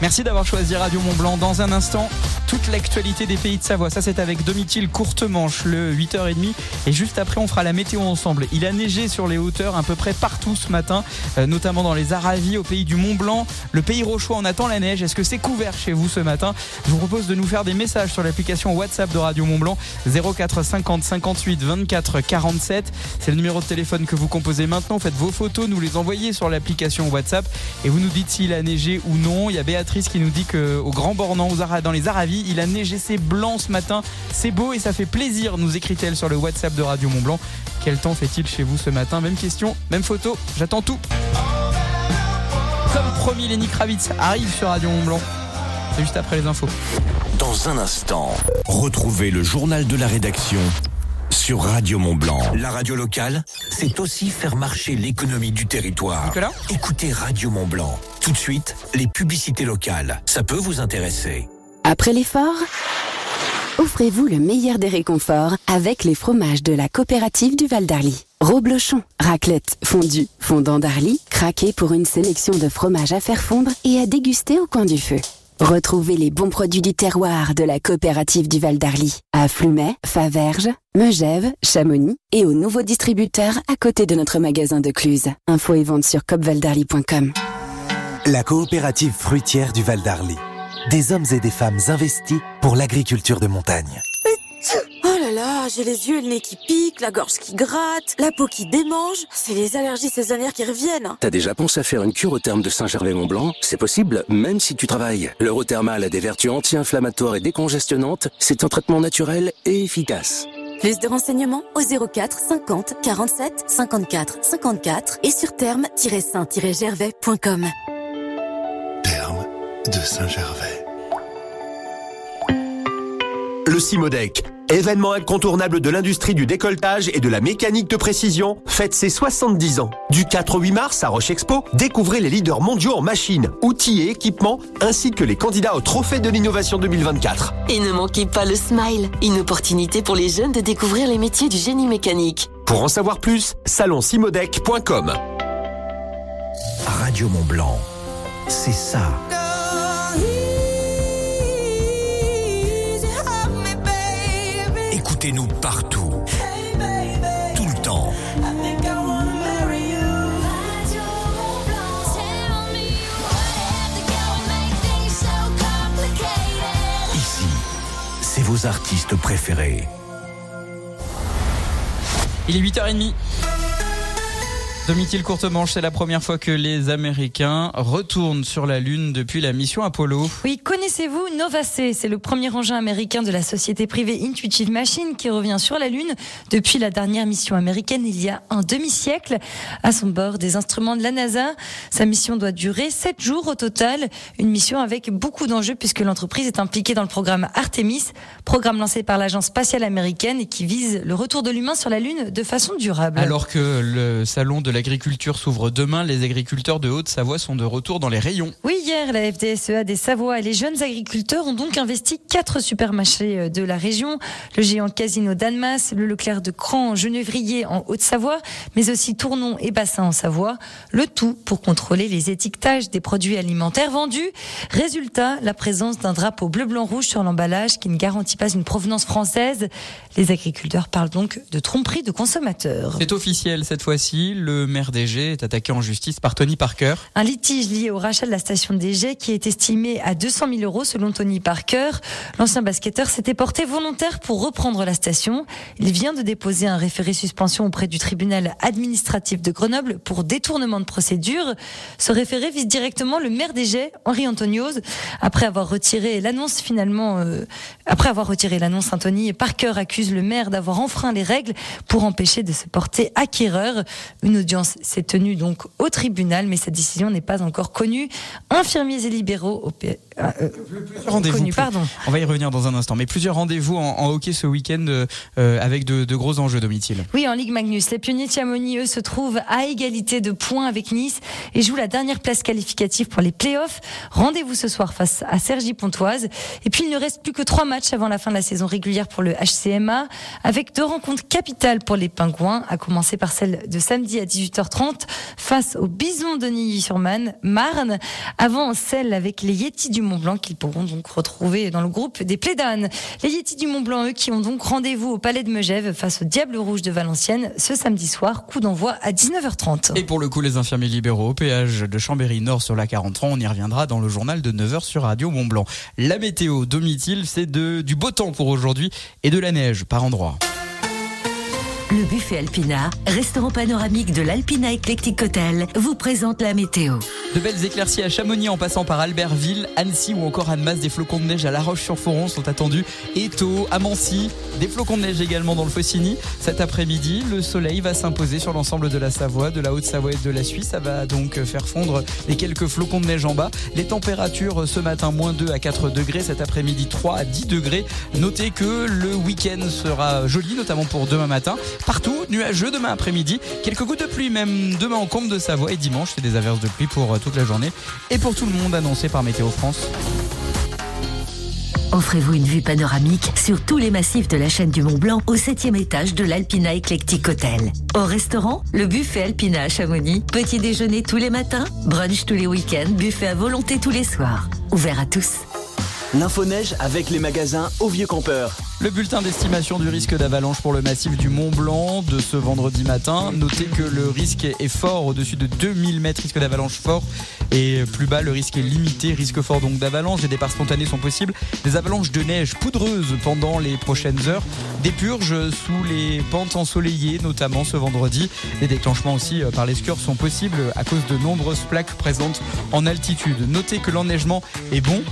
Merci d'avoir choisi Radio Mont Blanc. Dans un instant, toute l'actualité des pays de Savoie. Ça, c'est avec Domitil Courte Manche, le 8h30. Et juste après, on fera la météo ensemble. Il a neigé sur les hauteurs à peu près partout ce matin, euh, notamment dans les Aravis, au pays du Mont Blanc. Le pays Rochois, on attend la neige. Est-ce que c'est couvert chez vous ce matin? Je vous propose de nous faire des messages sur l'application WhatsApp de Radio Mont Blanc 04 50 58 24 47. C'est le numéro de téléphone que vous composez maintenant. Faites vos photos, nous les envoyez sur l'application WhatsApp et vous nous dites s'il a neigé ou non. Il y a Béatrice qui nous dit que au Grand Bornand, aux dans les Aravis, il a neigé, c'est blanc ce matin. C'est beau et ça fait plaisir, nous écrit-elle sur le WhatsApp de Radio Mont Blanc. Quel temps fait-il chez vous ce matin? Même question, même photo, j'attends tout. Comme promis, Lenny Kravitz arrive sur Radio Mont Blanc. C'est juste après les infos. Dans un instant, retrouvez le journal de la rédaction sur Radio Mont Blanc. La radio locale, c'est aussi faire marcher l'économie du territoire. Nicolas Écoutez Radio Mont Blanc. Tout de suite, les publicités locales. Ça peut vous intéresser. Après l'effort, offrez-vous le meilleur des réconforts avec les fromages de la coopérative du Val d'Arly. Roblochon, raclette, fondue, fondant d'Arly, craqué pour une sélection de fromages à faire fondre et à déguster au coin du feu. Retrouvez les bons produits du terroir de la coopérative du Val d'Arly à Flumet, Faverges, Megève, Chamonix et aux nouveaux distributeurs à côté de notre magasin de Cluse. Info et vente sur copvaldarly.com. La coopérative fruitière du Val d'Arly. Des hommes et des femmes investis pour l'agriculture de montagne. Là là, j'ai les yeux et le nez qui piquent, la gorge qui gratte, la peau qui démange. C'est les allergies saisonnières qui reviennent. T'as déjà pensé à faire une cure au terme de Saint-Gervais-Mont-Blanc? C'est possible, même si tu travailles. L'Eurothermal a des vertus anti-inflammatoires et décongestionnantes. C'est un traitement naturel et efficace. Plus de renseignements au 04 50 47 54 54 et sur terme-saint-gervais.com. Terme de Saint-Gervais. le Simodec. Événement incontournable de l'industrie du décolletage et de la mécanique de précision, fête ses 70 ans. Du 4 au 8 mars à Roche Expo, découvrez les leaders mondiaux en machines, outils et équipements, ainsi que les candidats au Trophée de l'innovation 2024. Et ne manquez pas le Smile, une opportunité pour les jeunes de découvrir les métiers du génie mécanique. Pour en savoir plus, salonsimodec.com. Radio Mont Blanc, c'est ça. Écoutez-nous partout. Tout le temps. Ici, c'est vos artistes préférés. Il est 8h30. Domitil Courtemanche, c'est la première fois que les Américains retournent sur la Lune depuis la mission Apollo. Oui, connaissez-vous Novacé C'est le premier engin américain de la société privée Intuitive Machines qui revient sur la Lune depuis la dernière mission américaine il y a un demi-siècle. À son bord, des instruments de la NASA. Sa mission doit durer 7 jours au total. Une mission avec beaucoup d'enjeux puisque l'entreprise est impliquée dans le programme Artemis, programme lancé par l'agence spatiale américaine et qui vise le retour de l'humain sur la Lune de façon durable. Alors que le salon de l'agriculture s'ouvre demain, les agriculteurs de Haute-Savoie sont de retour dans les rayons. Oui, hier, la FDSEA des Savoie et les jeunes agriculteurs ont donc investi quatre supermarchés de la région. Le géant Casino d'Annemasse, le Leclerc de Cran, Genevrier en Haute-Savoie, mais aussi Tournon et Bassin en Savoie. Le tout pour contrôler les étiquetages des produits alimentaires vendus. Résultat, la présence d'un drapeau bleu-blanc-rouge sur l'emballage qui ne garantit pas une provenance française. Les agriculteurs parlent donc de tromperie de consommateurs. C'est officiel cette fois-ci, le maire d'Égé est attaqué en justice par Tony Parker. Un litige lié au rachat de la station d'Égé qui est estimé à 200 000 euros selon Tony Parker. L'ancien basketteur s'était porté volontaire pour reprendre la station. Il vient de déposer un référé suspension auprès du tribunal administratif de Grenoble pour détournement de procédure. Ce référé vise directement le maire d'Égé, Henri Antonioz. Après avoir retiré l'annonce finalement, euh, après avoir retiré l'annonce, Anthony Parker accuse le maire d'avoir enfreint les règles pour empêcher de se porter acquéreur. Une audience s'est tenue donc au tribunal, mais sa décision n'est pas encore connue. Infirmiers et libéraux au P- euh, euh, Rendez-vous. pardon. On va y revenir dans un instant. Mais plusieurs rendez-vous en, en hockey ce week-end euh, avec de, de gros enjeux domicile. Oui, en Ligue Magnus, les pionniers de Chamonix, eux, se trouvent à égalité de points avec Nice et jouent la dernière place qualificative pour les playoffs. Rendez-vous ce soir face à Sergi Pontoise. Et puis, il ne reste plus que trois matchs avant la fin de la saison régulière pour le HCMA, avec deux rencontres capitales pour les Pingouins, à commencer par celle de samedi à 18h30 face aux Bisons de Neuilly-sur-Marne, Marne, avant celle avec les Yetis du Mont-Blanc qu'ils pourront donc retrouver dans le groupe des Plédanes. Les Yetis du Mont-Blanc, eux, qui ont donc rendez-vous au Palais de Megève face au Diable Rouge de Valenciennes ce samedi soir, coup d'envoi à 19h30. Et pour le coup, les infirmiers libéraux au péage de Chambéry Nord sur la 43, on y reviendra dans le journal de 9h sur Radio Mont Blanc. La météo domitil, c'est du beau temps pour aujourd'hui et de la neige par endroit. Le buffet Alpina, restaurant panoramique de l'Alpina Eclectic Hotel, vous présente la météo. De belles éclaircies à Chamonix en passant par Albertville, Annecy ou encore Annemasse, des flocons de neige à La Roche-sur-Foron sont attendus. Eto, à Mancy, des flocons de neige également dans le Faucigny. Cet après-midi, le soleil va s'imposer sur l'ensemble de la Savoie, de la Haute-Savoie et de la Suisse. Ça va donc faire fondre les quelques flocons de neige en bas. Les températures ce matin, moins 2 à 4 degrés. Cet après-midi, 3 à 10 degrés. Notez que le week-end sera joli, notamment pour demain matin. Partout, nuageux demain après-midi. Quelques gouttes de pluie même demain en Comte de Savoie. Et dimanche, c'est des averses de pluie pour euh, toute la journée. Et pour tout le monde annoncé par Météo France. Offrez-vous une vue panoramique sur tous les massifs de la chaîne du Mont Blanc au septième étage de l'Alpina Eclectic Hotel. Au restaurant, le buffet Alpina à Chamonix. Petit déjeuner tous les matins, brunch tous les week-ends, buffet à volonté tous les soirs. Ouvert à tous. L'info neige avec les magasins au Vieux Campeur. Le bulletin d'estimation du risque d'avalanche pour le massif du Mont Blanc de ce vendredi matin. Notez que le risque est fort au-dessus de 2000 mètres, risque d'avalanche fort. Et plus bas, le risque est limité, risque fort donc d'avalanche. Des départs spontanés sont possibles. Des avalanches de neige poudreuse pendant les prochaines heures. Des purges sous les pentes ensoleillées, notamment ce vendredi. Des déclenchements aussi euh, par les scurs sont possibles à cause de nombreuses plaques présentes en altitude. Notez que l'enneigement est bon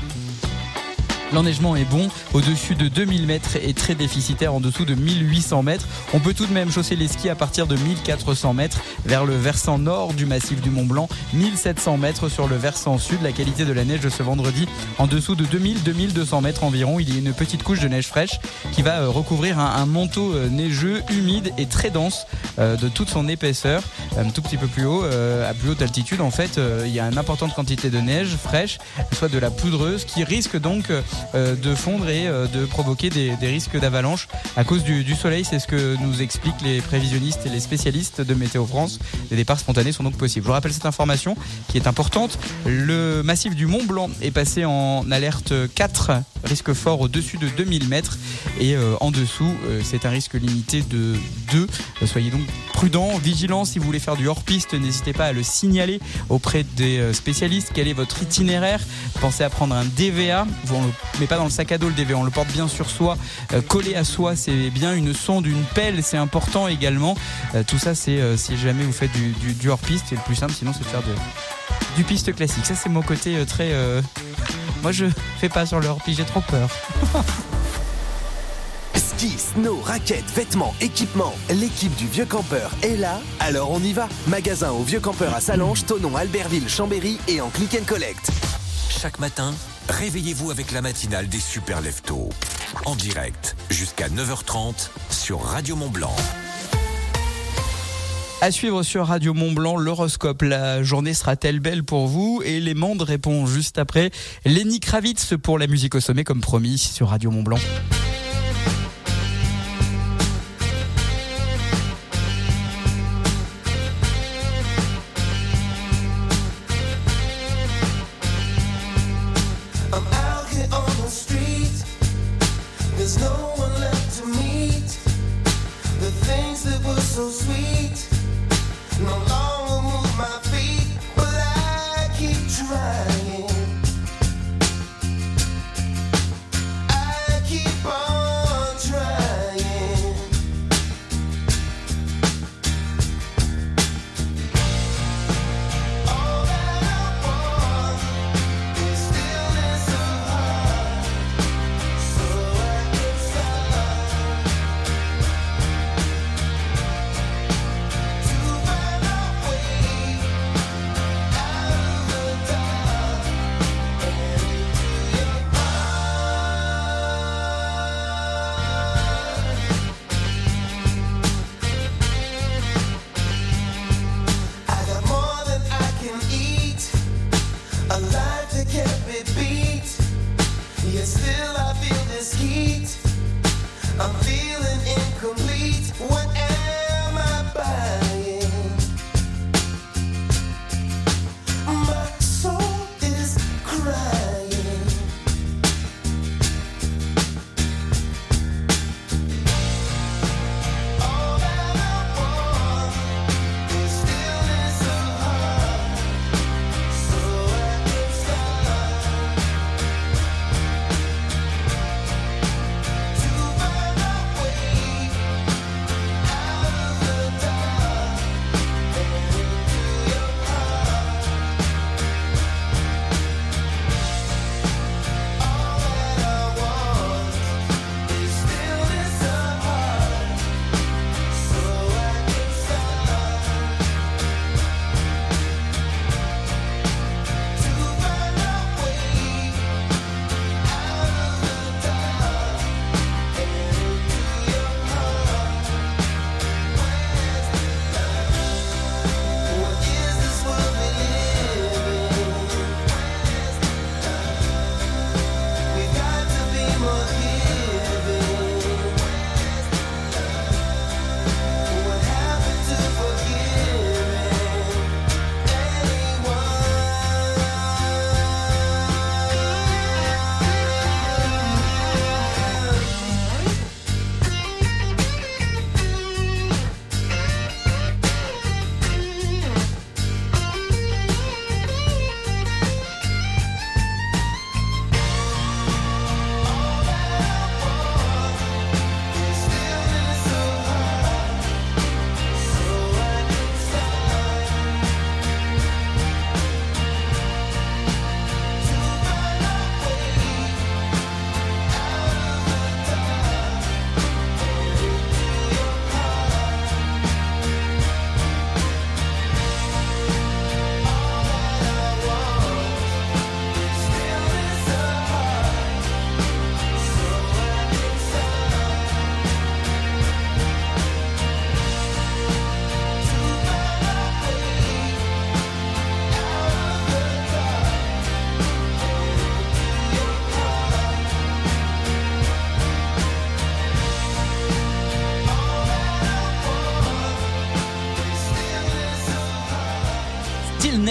L'enneigement est bon au-dessus de 2000 mètres et très déficitaire en dessous de 1800 mètres. On peut tout de même chausser les skis à partir de 1400 mètres vers le versant nord du massif du Mont Blanc, 1700 mètres sur le versant sud. La qualité de la neige de ce vendredi en dessous de 2000-2200 mètres environ. Il y a une petite couche de neige fraîche qui va euh, recouvrir un, manteau euh, neigeux, humide et très dense euh, de toute son épaisseur. Un tout petit peu plus haut, à plus haute altitude, en fait, il y a une importante quantité de neige fraîche, soit de la poudreuse, qui risque donc de fondre et de provoquer des, risques d'avalanche à cause du, soleil. C'est ce que nous expliquent les prévisionnistes et les spécialistes de Météo France. Les départs spontanés sont donc possibles. Je vous rappelle cette information qui est importante. Le massif du Mont Blanc est passé en alerte 4, risque fort au-dessus de 2000 mètres. Et en dessous, c'est un risque limité de 2. Soyez donc prudents, vigilants si vous voulez faire du hors-piste, n'hésitez pas à le signaler auprès des euh, spécialistes. Quel est votre itinéraire? Pensez à prendre un DVA. Met pas dans le sac à dos le DVA, on le porte bien sur soi, euh, collé à soi. C'est bien une sonde, une pelle, c'est important également. Euh, tout ça, c'est si jamais vous faites du, hors-piste. Et le plus simple, sinon, c'est de faire du piste classique. Ça, c'est mon côté très. Moi, je fais pas sur le hors-piste, j'ai trop peur. *laughs* Ski, snow, raquettes, vêtements, équipements. L'équipe du Vieux Campeur est là, alors on y va. Magasin au Vieux Campeur à Salange, Tonon, Albertville, Chambéry et en click and collect. Chaque matin, réveillez-vous avec la matinale des super leftos. En direct, jusqu'à 9h30 sur Radio Mont Blanc. À suivre sur Radio Mont Blanc, l'horoscope. La journée sera-t-elle belle pour vous? Et les mondes répond juste après. Lenny Kravitz pour la musique au sommet, comme promis, sur Radio Mont Blanc.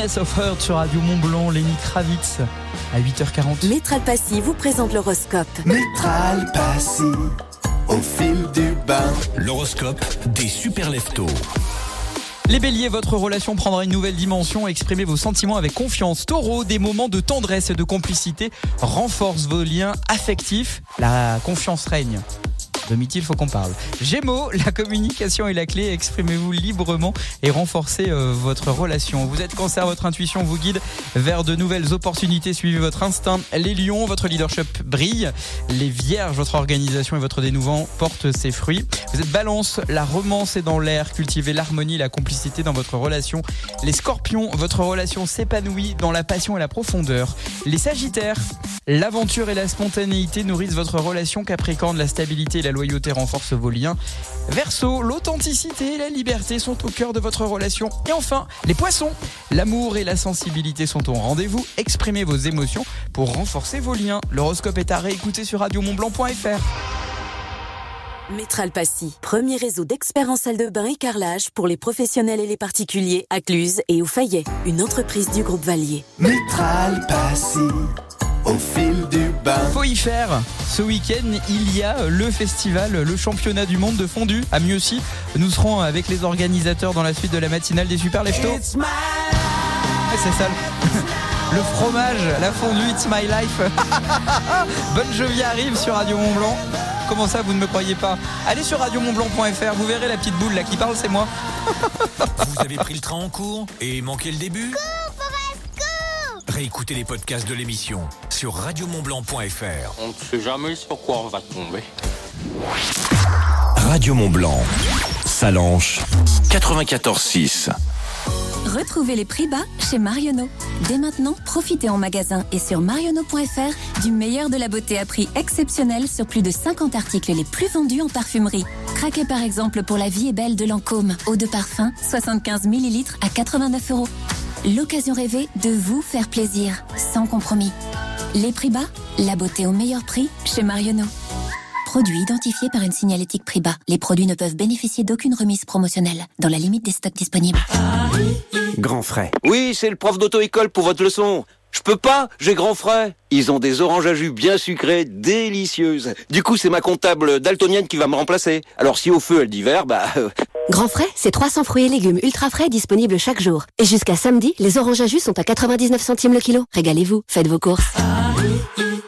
Happiness of Heart sur Radio Mont Blanc, Lenny Kravitz à 8h40. Métral Passy vous présente l'horoscope. Métral Passy, au fil du bain. L'horoscope des super leftos. Les béliers, votre relation prendra une nouvelle dimension. Exprimez vos sentiments avec confiance. Taureau, des moments de tendresse et de complicité renforcent vos liens affectifs. La confiance règne. Domitil, faut qu'on parle. Gémeaux, la communication est la clé. Exprimez-vous librement et renforcez euh, votre relation. Vous êtes cancer, votre intuition vous guide vers de nouvelles opportunités. Suivez votre instinct. Les lions, votre leadership brille. Les vierges, votre organisation et votre dénouement portent ses fruits. Vous êtes balance, la romance est dans l'air. Cultivez l'harmonie, la complicité dans votre relation. Les scorpions, votre relation s'épanouit dans la passion et la profondeur. Les sagittaires, l'aventure et la spontanéité nourrissent votre relation. Capricorne, la stabilité et la loyauté renforcent vos liens. Verseau, l'authenticité et la liberté sont au cœur de votre relation. Et enfin, les poissons, l'amour et la sensibilité sont au rendez-vous. Exprimez vos émotions pour renforcer vos liens. L'horoscope est à réécouter sur radiomontblanc.fr. Métral Passy, premier réseau d'experts en salle de bain et carrelage pour les professionnels et les particuliers à Cluse et au Fayet, une entreprise du groupe Valier. Métral Passy, au fil du bain. Faut y faire. Ce week-end, il y a le festival, le championnat du monde de fondu à Mieuxy. Nous serons avec les organisateurs dans la suite de la matinale des Super Leftos. C'est ça. *laughs* Le fromage, la fondue, it's my life. *laughs* Bonne Jovie arrive sur Radio Mont Blanc. Comment ça, vous ne me croyez pas? Allez sur radiomontblanc.fr, vous verrez la petite boule là qui parle, c'est moi. *laughs* Vous avez pris le train en cours et manqué le début? Réécoutez les podcasts de l'émission sur radiomontblanc.fr. On ne sait jamais sur quoi on va tomber. Radio Mont Blanc, Salanche 94.6. Retrouvez les prix bas chez Marionneau. Dès maintenant, profitez en magasin et sur marionneau.fr du meilleur de la beauté à prix exceptionnel sur plus de 50 articles les plus vendus en parfumerie. Craquez par exemple pour la vie est belle de Lancôme, eau de parfum, 75 ml à 89 euros. L'occasion rêvée de vous faire plaisir, sans compromis. Les prix bas, la beauté au meilleur prix chez Marionneau. Produit identifié par une signalétique prix bas. Les produits ne peuvent bénéficier d'aucune remise promotionnelle, dans la limite des stocks disponibles. Grand frais. Oui, c'est le prof d'auto-école pour votre leçon. Je peux pas, j'ai grand frais. Ils ont des oranges à jus bien sucrées, délicieuses. Du coup, c'est ma comptable daltonienne qui va me remplacer. Alors si au feu elle dit vert, bah... euh, Grand frais, c'est 300 fruits et légumes ultra frais disponibles chaque jour. Et jusqu'à samedi, les oranges à jus sont à 99 centimes le kilo. Régalez-vous, faites vos courses.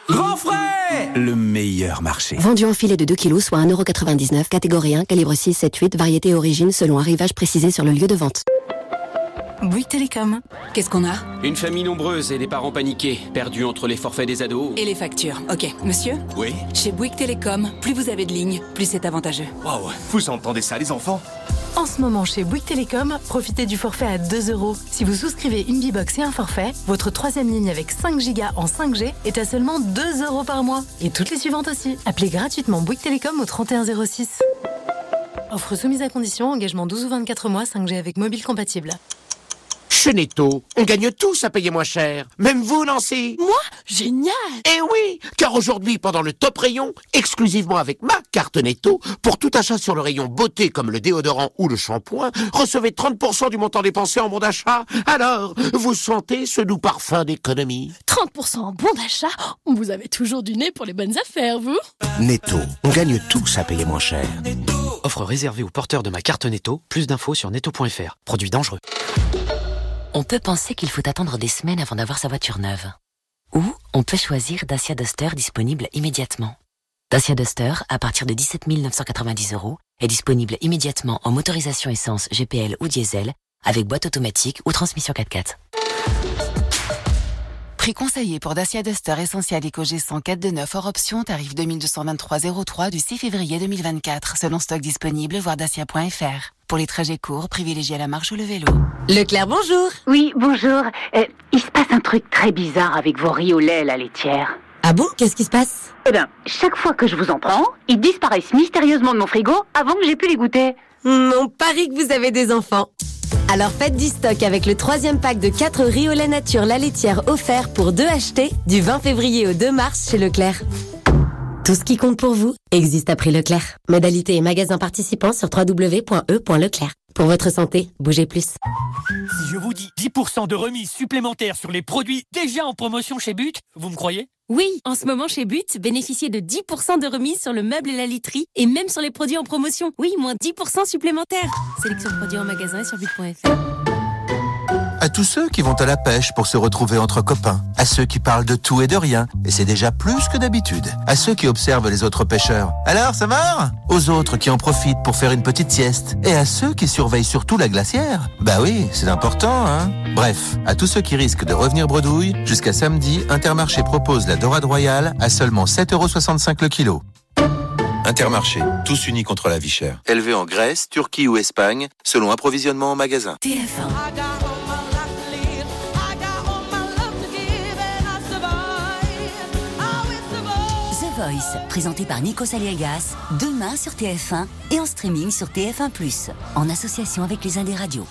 Grand frais Le meilleur marché. Vendu en filet de 2 kilos, soit 1,99€, catégorie 1, calibre 6, 7, 8, variété et origine selon arrivage précisé sur le lieu de vente. Bouygues Télécom. Qu'est-ce qu'on a? Une famille nombreuse et des parents paniqués, perdus entre les forfaits des ados. Et les factures. Ok, monsieur? Oui Chez Bouygues Télécom, plus vous avez de lignes, plus c'est avantageux. Waouh, vous entendez ça les enfants? En ce moment, chez Bouygues Télécom, profitez du forfait à 2 euros. Si vous souscrivez une B-Box et un forfait, votre troisième ligne avec 5 gigas en 5G est à seulement 2 euros par mois. Et toutes les suivantes aussi. Appelez gratuitement Bouygues Télécom au 3106. Offre soumise à condition, engagement 12 ou 24 mois, 5G avec mobile compatible. Chez Netto, on gagne tous à payer moins cher. Même vous, Nancy. Moi? Génial Eh oui, car aujourd'hui, pendant le top rayon, exclusivement avec ma carte Netto, pour tout achat sur le rayon beauté comme le déodorant ou le shampoing, recevez 30% du montant dépensé en bon d'achat. Alors, vous sentez ce doux parfum d'économie 30% en bon d'achat? Vous avez toujours du nez pour les bonnes affaires, vous? Netto, on gagne tous à payer moins cher. Offre réservée aux porteurs de ma carte Netto. Plus d'infos sur netto.fr. Produit dangereux. On peut penser qu'il faut attendre des semaines avant d'avoir sa voiture neuve. Ou on peut choisir Dacia Duster disponible immédiatement. Dacia Duster, à partir de 17 990 euros, est disponible immédiatement en motorisation essence GPL ou diesel, avec boîte automatique ou transmission 4x4. Prix conseillé pour Dacia Duster Essentiel EcoG 104 de 9 hors option, tarif 2223,03 du 6 février 2024, selon stock disponible, voir dacia.fr. Pour les trajets courts, privilégiez la marche ou le vélo. Leclerc, bonjour. Oui, bonjour. Euh, il se passe un truc très bizarre avec vos riz au lait, la laitière. Ah bon? Qu'est-ce qui se passe? Eh bien, chaque fois que je vous en prends, ils disparaissent mystérieusement de mon frigo avant que j'ai pu les goûter. On parie que vous avez des enfants. Alors faites du stock avec le troisième pack de 4 riz au lait nature la laitière offert pour 2 achetés du 20 février au 2 mars chez Leclerc. Tout ce qui compte pour vous existe à prix Leclerc. Modalité et magasin participants sur www.e.leclerc. Pour votre santé, bougez plus. Si je vous dis 10% de remise supplémentaire sur les produits déjà en promotion chez But, vous me croyez? Oui, en ce moment chez But, bénéficiez de 10% de remise sur le meuble et la literie et même sur les produits en promotion. Oui, moins 10% supplémentaires. Sélection de produits en magasin et sur but.fr. À tous ceux qui vont à la pêche pour se retrouver entre copains, à ceux qui parlent de tout et de rien, et c'est déjà plus que d'habitude, à ceux qui observent les autres pêcheurs. Alors, ça marre Aux autres qui en profitent pour faire une petite sieste, et à ceux qui surveillent surtout la glacière. Bah oui, c'est important, hein? Bref, à tous ceux qui risquent de revenir bredouille, jusqu'à samedi, Intermarché propose la dorade royale à seulement 7,65€ le kilo. Intermarché, tous unis contre la vie chère. Élevé en Grèce, Turquie ou Espagne, selon approvisionnement en magasin. The Voice, présenté par Nico Saliegas, demain sur TF1 et en streaming sur TF1+, en association avec les Indes Radios.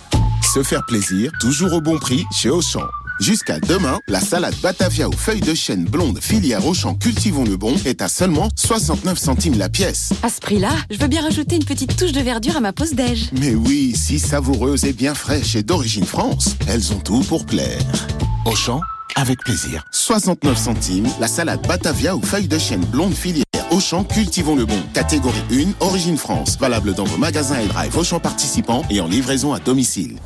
Se faire plaisir, toujours au bon prix chez Auchan. Jusqu'à demain, la salade Batavia aux feuilles de chêne blonde filière Auchan Cultivons le Bon est à seulement 69 centimes la pièce. À ce prix-là, je veux bien rajouter une petite touche de verdure à ma pause déj. Mais oui, si savoureuse et bien fraîche et d'origine France, elles ont tout pour plaire. Auchan, avec plaisir. 69 centimes, la salade Batavia aux feuilles de chêne blonde filière Auchan Cultivons le Bon. Catégorie 1, origine France. Valable dans vos magasins et drive Auchan participants et en livraison à domicile.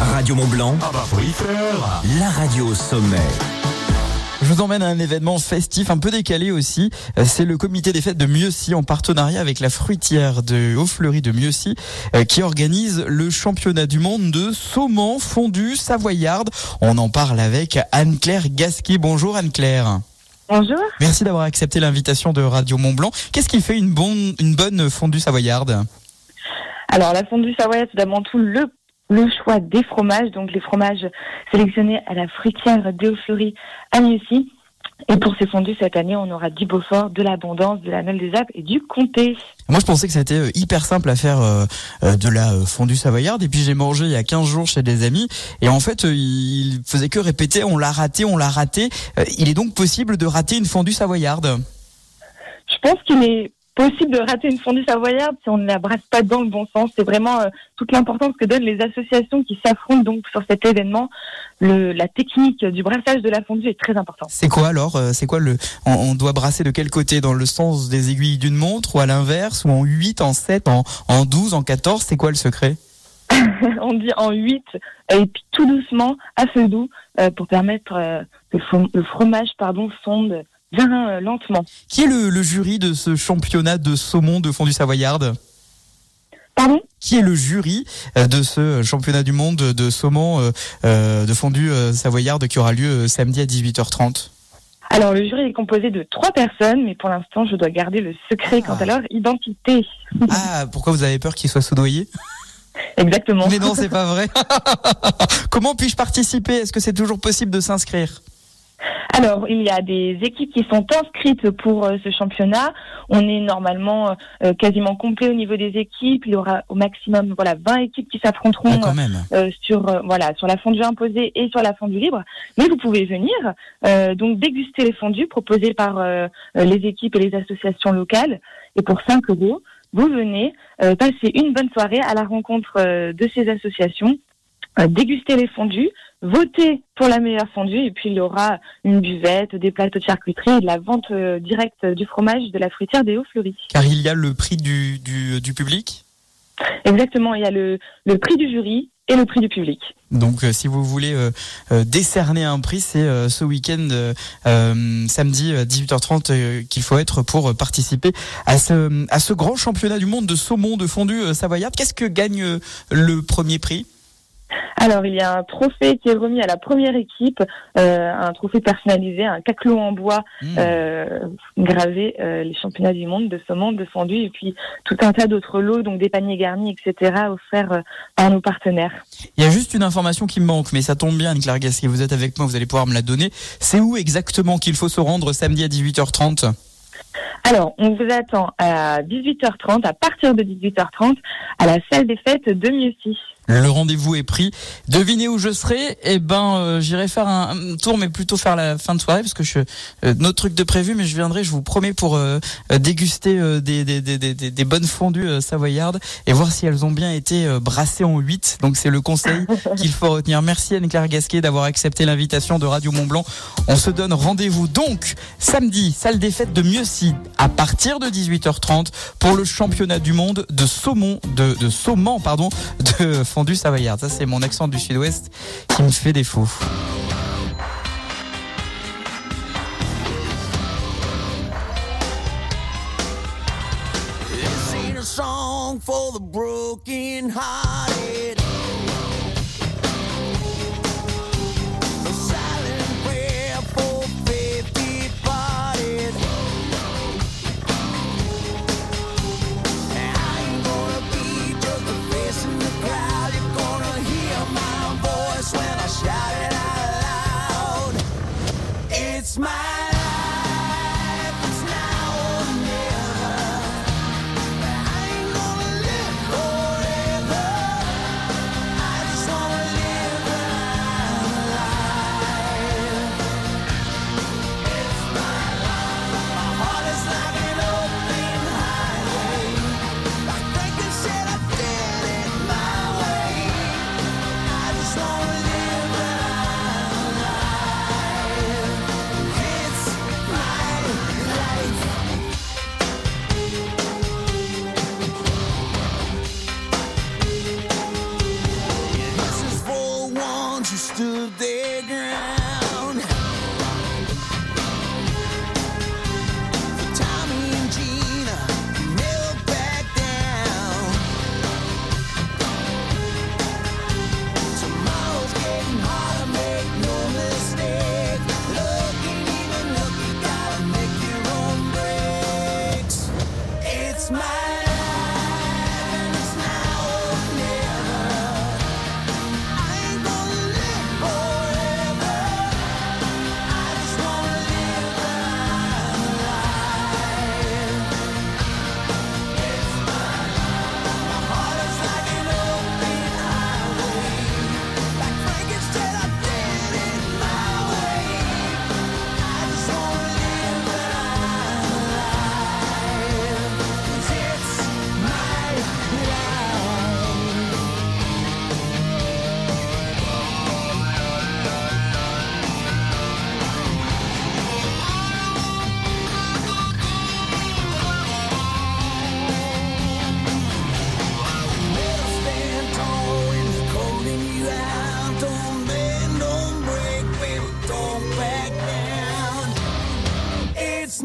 Radio Mont Blanc. La radio au sommet. Je vous emmène à un événement festif un peu décalé aussi. Euh, C'est le comité des fêtes de Mieuxy en partenariat avec la fruitière de Haut-Fleury de Mieuxy euh, qui organise le championnat du monde de saumon fondu savoyarde. On en parle avec Anne-Claire Gasquet. Bonjour Anne-Claire. Bonjour. Merci d'avoir accepté l'invitation de Radio Mont Blanc. Qu'est-ce qui fait une bonne, une bonne fondue savoyarde? Alors, la fondue savoyarde, c'est d'abord tout le, le choix des fromages, donc les fromages sélectionnés à la fruitière de Fleury à Mieuxy. Et pour ces fondues, cette année, on aura du Beaufort, de l'Abondance, de la Meule des Alpes et du Comté. Moi, je pensais que c'était euh, hyper simple à faire euh, euh, de la fondue savoyarde. Et puis, j'ai mangé il y a 15 jours chez des amis. Et en fait, il faisait que répéter, on l'a raté, on l'a raté. Il est donc possible de rater une fondue savoyarde? Je pense qu'il est possible de rater une fondue savoyarde si on ne la brasse pas dans le bon sens. C'est vraiment euh, toute l'importance que donnent les associations qui s'affrontent donc sur cet événement. Le, la technique du brassage de la fondue est très importante. C'est quoi alors Euh, C'est quoi le on, on doit brasser de quel côté? Dans le sens des aiguilles d'une montre ou à l'inverse? Ou en 8, en 7, en, en 12, en 14 C'est quoi le secret? *laughs* On dit en 8 et puis tout doucement à feu doux euh, pour permettre euh, que le fromage pardon fonde bien euh, lentement. Qui est le, le jury de ce championnat de saumon de fondue savoyarde? Pardon? Qui est le jury euh, de ce championnat du monde de saumon euh, de fondue savoyarde qui aura lieu samedi à 18h30 Alors le jury est composé de trois personnes, mais pour l'instant je dois garder le secret quant à leur identité. *laughs* Ah, pourquoi vous avez peur qu'il soit soudoyé Exactement. Mais non, c'est *laughs* pas vrai. *laughs* Comment puis-je participer? Est-ce que c'est toujours possible de s'inscrire? Alors, il y a des équipes qui sont inscrites pour euh, ce championnat. On est normalement euh, quasiment complet au niveau des équipes. Il y aura au maximum voilà 20 équipes qui s'affronteront Ah, euh, sur euh, voilà sur la fondue imposée et sur la fondue libre. Mais vous pouvez venir euh, donc déguster les fondues proposées par euh, euh, les équipes et les associations locales. Et pour 5 euros, vous venez euh, passer une bonne soirée à la rencontre euh, de ces associations, euh, déguster les fondues, voter pour la meilleure fondue et puis il y aura une buvette, des plateaux de charcuterie et de la vente euh, directe du fromage de la fruitière des Hauts-Fleuris. Car il y a le prix du, du, du public? Exactement, il y a le, le prix du jury et le prix du public. Donc, euh, si vous voulez euh, euh, décerner un prix, c'est euh, ce week-end, samedi à 18h30, euh, qu'il faut être pour participer à ce, à ce grand championnat du monde de saumon de fondue euh, savoyarde. Qu'est-ce que gagne le premier prix? Alors, il y a un trophée qui est remis à la première équipe, euh, un trophée personnalisé, un caclot en bois euh, gravé, euh, les championnats du monde de saumon, de fondue, et puis tout un tas d'autres lots, donc des paniers garnis, etc., offerts par nos partenaires. Il y a juste une information qui me manque, mais ça tombe bien, Anne-Claire Gasquet, vous êtes avec moi, vous allez pouvoir me la donner. C'est où exactement qu'il faut se rendre samedi à 18h30 Alors, on vous attend à 18h30, à partir de 18h30, à la salle des fêtes de Mieuxy. Le rendez-vous est pris. Devinez où je serai Eh ben, euh, j'irai faire un, un tour, mais plutôt faire la fin de soirée parce que je euh, notre truc de prévu, mais je viendrai, je vous promets, pour euh, euh, déguster euh, des, des, des, des, des bonnes fondues euh, savoyardes et voir si elles ont bien été euh, brassées en 8. Donc c'est le conseil *laughs* qu'il faut retenir. Merci Anne-Claire Gasquet d'avoir accepté l'invitation de Radio Mont Blanc. On se donne rendez-vous donc samedi, salle des fêtes de Mieuxy, à partir de 18h30 pour le championnat du monde de saumon, de, de saumon, pardon, de fondue savoyarde. Ça c'est mon accent du sud-ouest qui me fait défaut. It's It's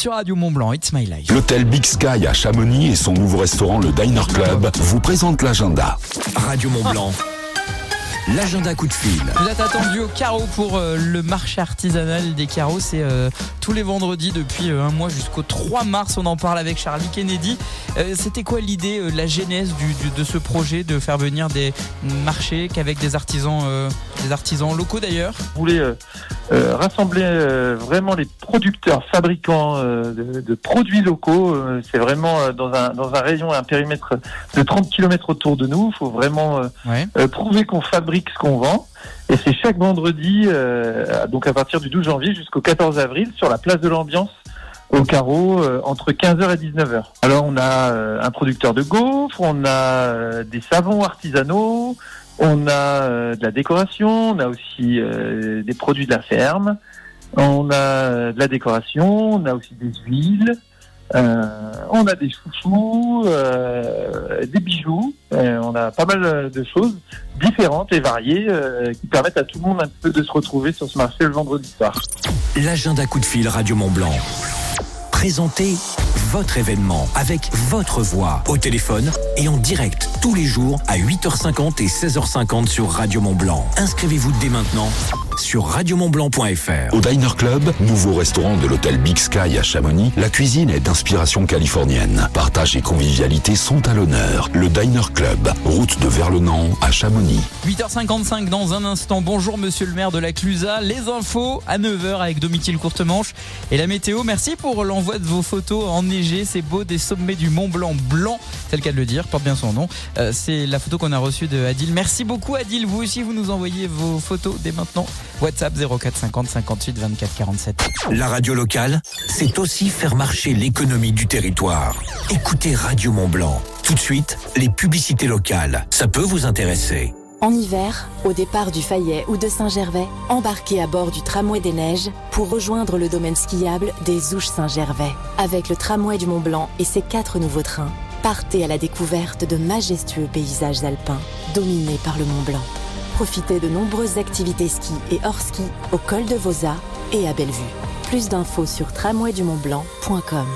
sur Radio Mont Blanc, It's My Life. L'hôtel Big Sky à Chamonix et son nouveau restaurant le Diner Club vous présentent l'agenda. Radio Mont Blanc. L'agenda coup de fil. Vous êtes attendu au carreau pour euh, le marché artisanal des carreaux. C'est euh, tous les vendredis depuis euh, un mois jusqu'au 3 mars. On en parle avec Charlie Kennedy. Euh, C'était quoi l'idée, euh, la genèse du, du- de ce projet de faire venir des marchés qu'avec des artisans, euh, des artisans locaux d'ailleurs? On voulait euh, rassembler euh, vraiment les producteurs, fabricants euh, de, de produits locaux. C'est vraiment dans un dans un rayon, un périmètre de 30 km autour de nous. Il faut vraiment prouver qu'on fabrique ce qu'on vend. Et c'est chaque vendredi, donc à partir du 12 janvier jusqu'au 14 avril, sur la place de l'Ambiance au carreau euh, entre 15h et 19h. Alors on a euh, un producteur de gaufres, on a euh, des savons artisanaux, on a euh, de la décoration, on a aussi euh, des produits de la ferme, on a euh, de la décoration, on a aussi des huiles, on a des chouchous, des bijoux, on a pas mal de choses différentes et variées qui permettent à tout le monde un peu de se retrouver sur ce marché le vendredi soir. L'agenda coup de fil Radio Mont Blanc. Présentez votre événement avec votre voix au téléphone et en direct tous les jours à 8h50 et 16h50 sur Radio Mont Blanc. Inscrivez-vous dès maintenant sur radiomontblanc.fr. Au Diner Club, nouveau restaurant de l'hôtel Big Sky à Chamonix, la cuisine est d'inspiration californienne. Partage et convivialité sont à l'honneur. Le Diner Club, route de Verlenan à Chamonix. 8h55 dans un instant. Bonjour monsieur le maire de la Clusa. Les infos à 9h avec Domitil Courtemanche et la météo. Merci pour l'envoi de vos photos enneigées. C'est beau des sommets du Mont Blanc blanc. C'est le cas de le dire. Porte bien son nom. Euh, c'est la photo qu'on a reçue de Adil. Merci beaucoup Adil. Vous aussi, vous nous envoyez vos photos dès maintenant. WhatsApp 04 50 58 24 47. La radio locale, c'est aussi faire marcher l'économie du territoire. Écoutez Radio Mont Blanc. Tout de suite, les publicités locales. Ça peut vous intéresser. En hiver, au départ du Fayet ou de Saint-Gervais, embarquez à bord du tramway des neiges pour rejoindre le domaine skiable des Ouches Saint-Gervais. Avec le tramway du Mont Blanc et ses quatre nouveaux trains, partez à la découverte de majestueux paysages alpins dominés par le Mont Blanc. Profitez de nombreuses activités ski et hors ski au col de Vosa et à Bellevue. Plus d'infos sur tramwaydumontblanc.com.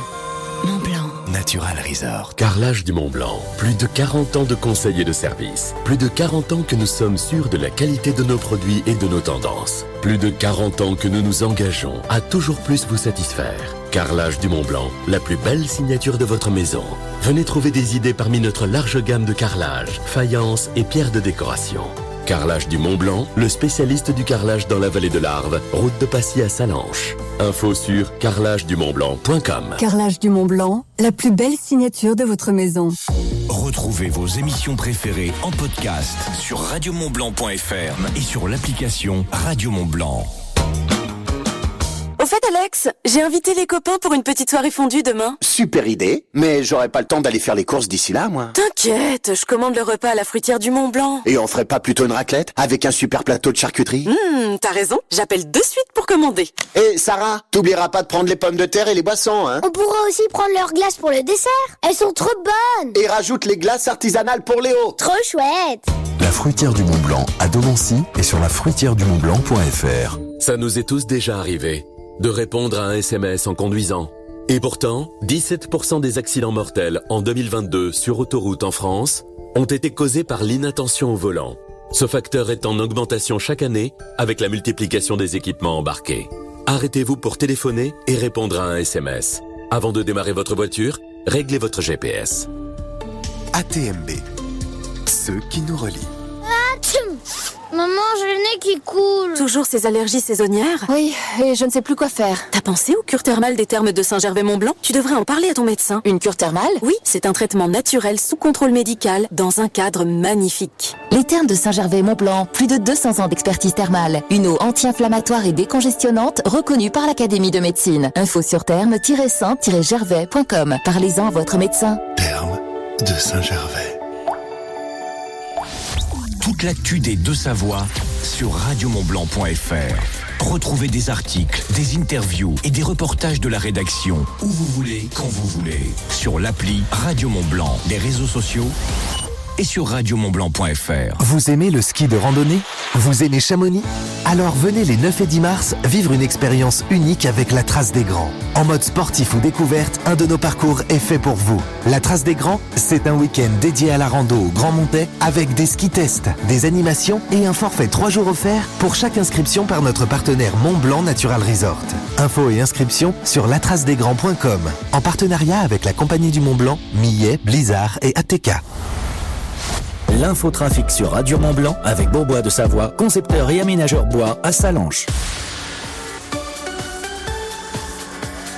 Mont Blanc. Natural Resort. Carrelage du Mont Blanc. Plus de 40 ans de conseils et de services. Plus de 40 ans que nous sommes sûrs de la qualité de nos produits et de nos tendances. Plus de 40 ans que nous nous engageons à toujours plus vous satisfaire. Carrelage du Mont Blanc, la plus belle signature de votre maison. Venez trouver des idées parmi notre large gamme de carrelage, faïence et pierres de décoration. Carrelage du Mont Blanc, le spécialiste du carrelage dans la vallée de l'Arve, route de Passy à Salanches. Info sur carrelagedumontblanc.com. Carrelage du Mont Blanc, la plus belle signature de votre maison. Retrouvez vos émissions préférées en podcast sur radiomontblanc.fr et sur l'application Radio Mont Blanc. Au fait, Alex, j'ai invité les copains pour une petite soirée fondue demain. Super idée, mais j'aurais pas le temps d'aller faire les courses d'ici là, moi. T'inquiète, je commande le repas à la fruitière du Mont Blanc. Et on ferait pas plutôt une raclette avec un super plateau de charcuterie? Hum, t'as raison, j'appelle de suite pour commander. Et Sarah, t'oublieras pas de prendre les pommes de terre et les boissons, hein On pourra aussi prendre leurs glaces pour le dessert. Elles sont trop bonnes. Et rajoute les glaces artisanales pour Léo. Trop chouette. La fruitière du Mont Blanc à Donancy et sur la fruitière du Mont Blanc.fr. Ça nous est tous déjà arrivé de répondre à un SMS en conduisant. Et pourtant, 17% des accidents mortels en 2022 sur autoroute en France ont été causés par l'inattention au volant. Ce facteur est en augmentation chaque année avec la multiplication des équipements embarqués. Arrêtez-vous pour téléphoner et répondre à un SMS. Avant de démarrer votre voiture, réglez votre GPS. ATMB. Ceux qui nous relient. Maman, j'ai le nez qui coule. Toujours ces allergies saisonnières? Oui, et je ne sais plus quoi faire. T'as pensé aux cure thermales des thermes de Saint-Gervais-Mont-Blanc? Tu devrais en parler à ton médecin. Une cure thermale? Oui, c'est un traitement naturel sous contrôle médical dans un cadre magnifique. Les thermes de Saint-Gervais-Mont-Blanc, plus de 200 ans d'expertise thermale. Une eau anti-inflammatoire et décongestionnante reconnue par l'Académie de médecine. Info sur thermes-saint-gervais.com. Parlez-en à votre médecin. Terme de Saint-Gervais. Toute l'actu des Deux-Savoies sur radiomontblanc.fr. Retrouvez des articles, des interviews et des reportages de la rédaction où vous voulez, quand vous voulez. Sur l'appli Radio Mont Blanc, les réseaux sociaux et sur radiomontblanc.fr. Vous aimez le ski de randonnée? Vous aimez Chamonix? Alors venez les 9 et 10 mars vivre une expérience unique avec la Trace des Grands. En mode sportif ou découverte, un de nos parcours est fait pour vous. La Trace des Grands, c'est un week-end dédié à la rando au Grand Montais avec des ski tests, des animations et un forfait 3 jours offert pour chaque inscription par notre partenaire Mont Blanc Natural Resort. Infos et inscriptions sur latracedesgrands.com en partenariat avec la Compagnie du Mont Blanc, Millet, Blizzard et ATK. L'infotrafic sur Radio Mont Blanc avec Beaubois de Savoie, concepteur et aménageur bois à Salanches.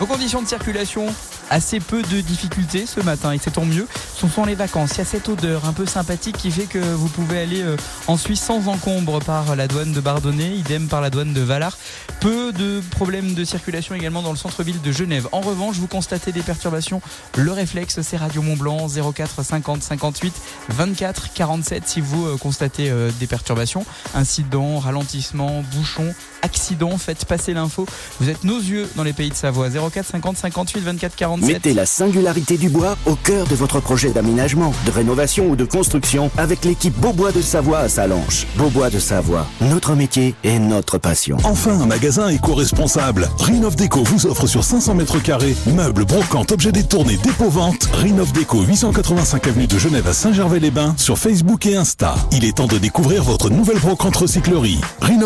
Conditions de circulation assez peu de difficultés ce matin et c'est tant mieux. Ce sont les vacances. Il y a cette odeur un peu sympathique qui fait que vous pouvez aller euh, en Suisse sans encombre par la douane de Bardonnay, idem par la douane de Valar. Peu de problèmes de circulation également dans le centre-ville de Genève. En revanche, vous constatez des perturbations. Le réflexe, c'est Radio Mont Blanc 04 50 58 24 47 si vous euh, constatez euh, des perturbations, incidents, ralentissements, bouchons, accidents, faites passer l'info. Vous êtes nos yeux dans les pays de Savoie 04 50 58 24 47. Mettez la singularité du bois au cœur de votre projet d'aménagement, de rénovation ou de construction avec l'équipe Beaubois de Savoie à Salanches. Beaubois de Savoie, notre métier et notre passion. Enfin, un magasin éco-responsable. Rinov Déco vous offre sur 500 mètres carrés meubles, brocantes, objets détournés, dépôt-vente. Rinov Déco 885 avenue de Genève à Saint-Gervais-les-Bains sur Facebook et Insta. Il est temps de découvrir votre nouvelle brocante recyclerie. Rinov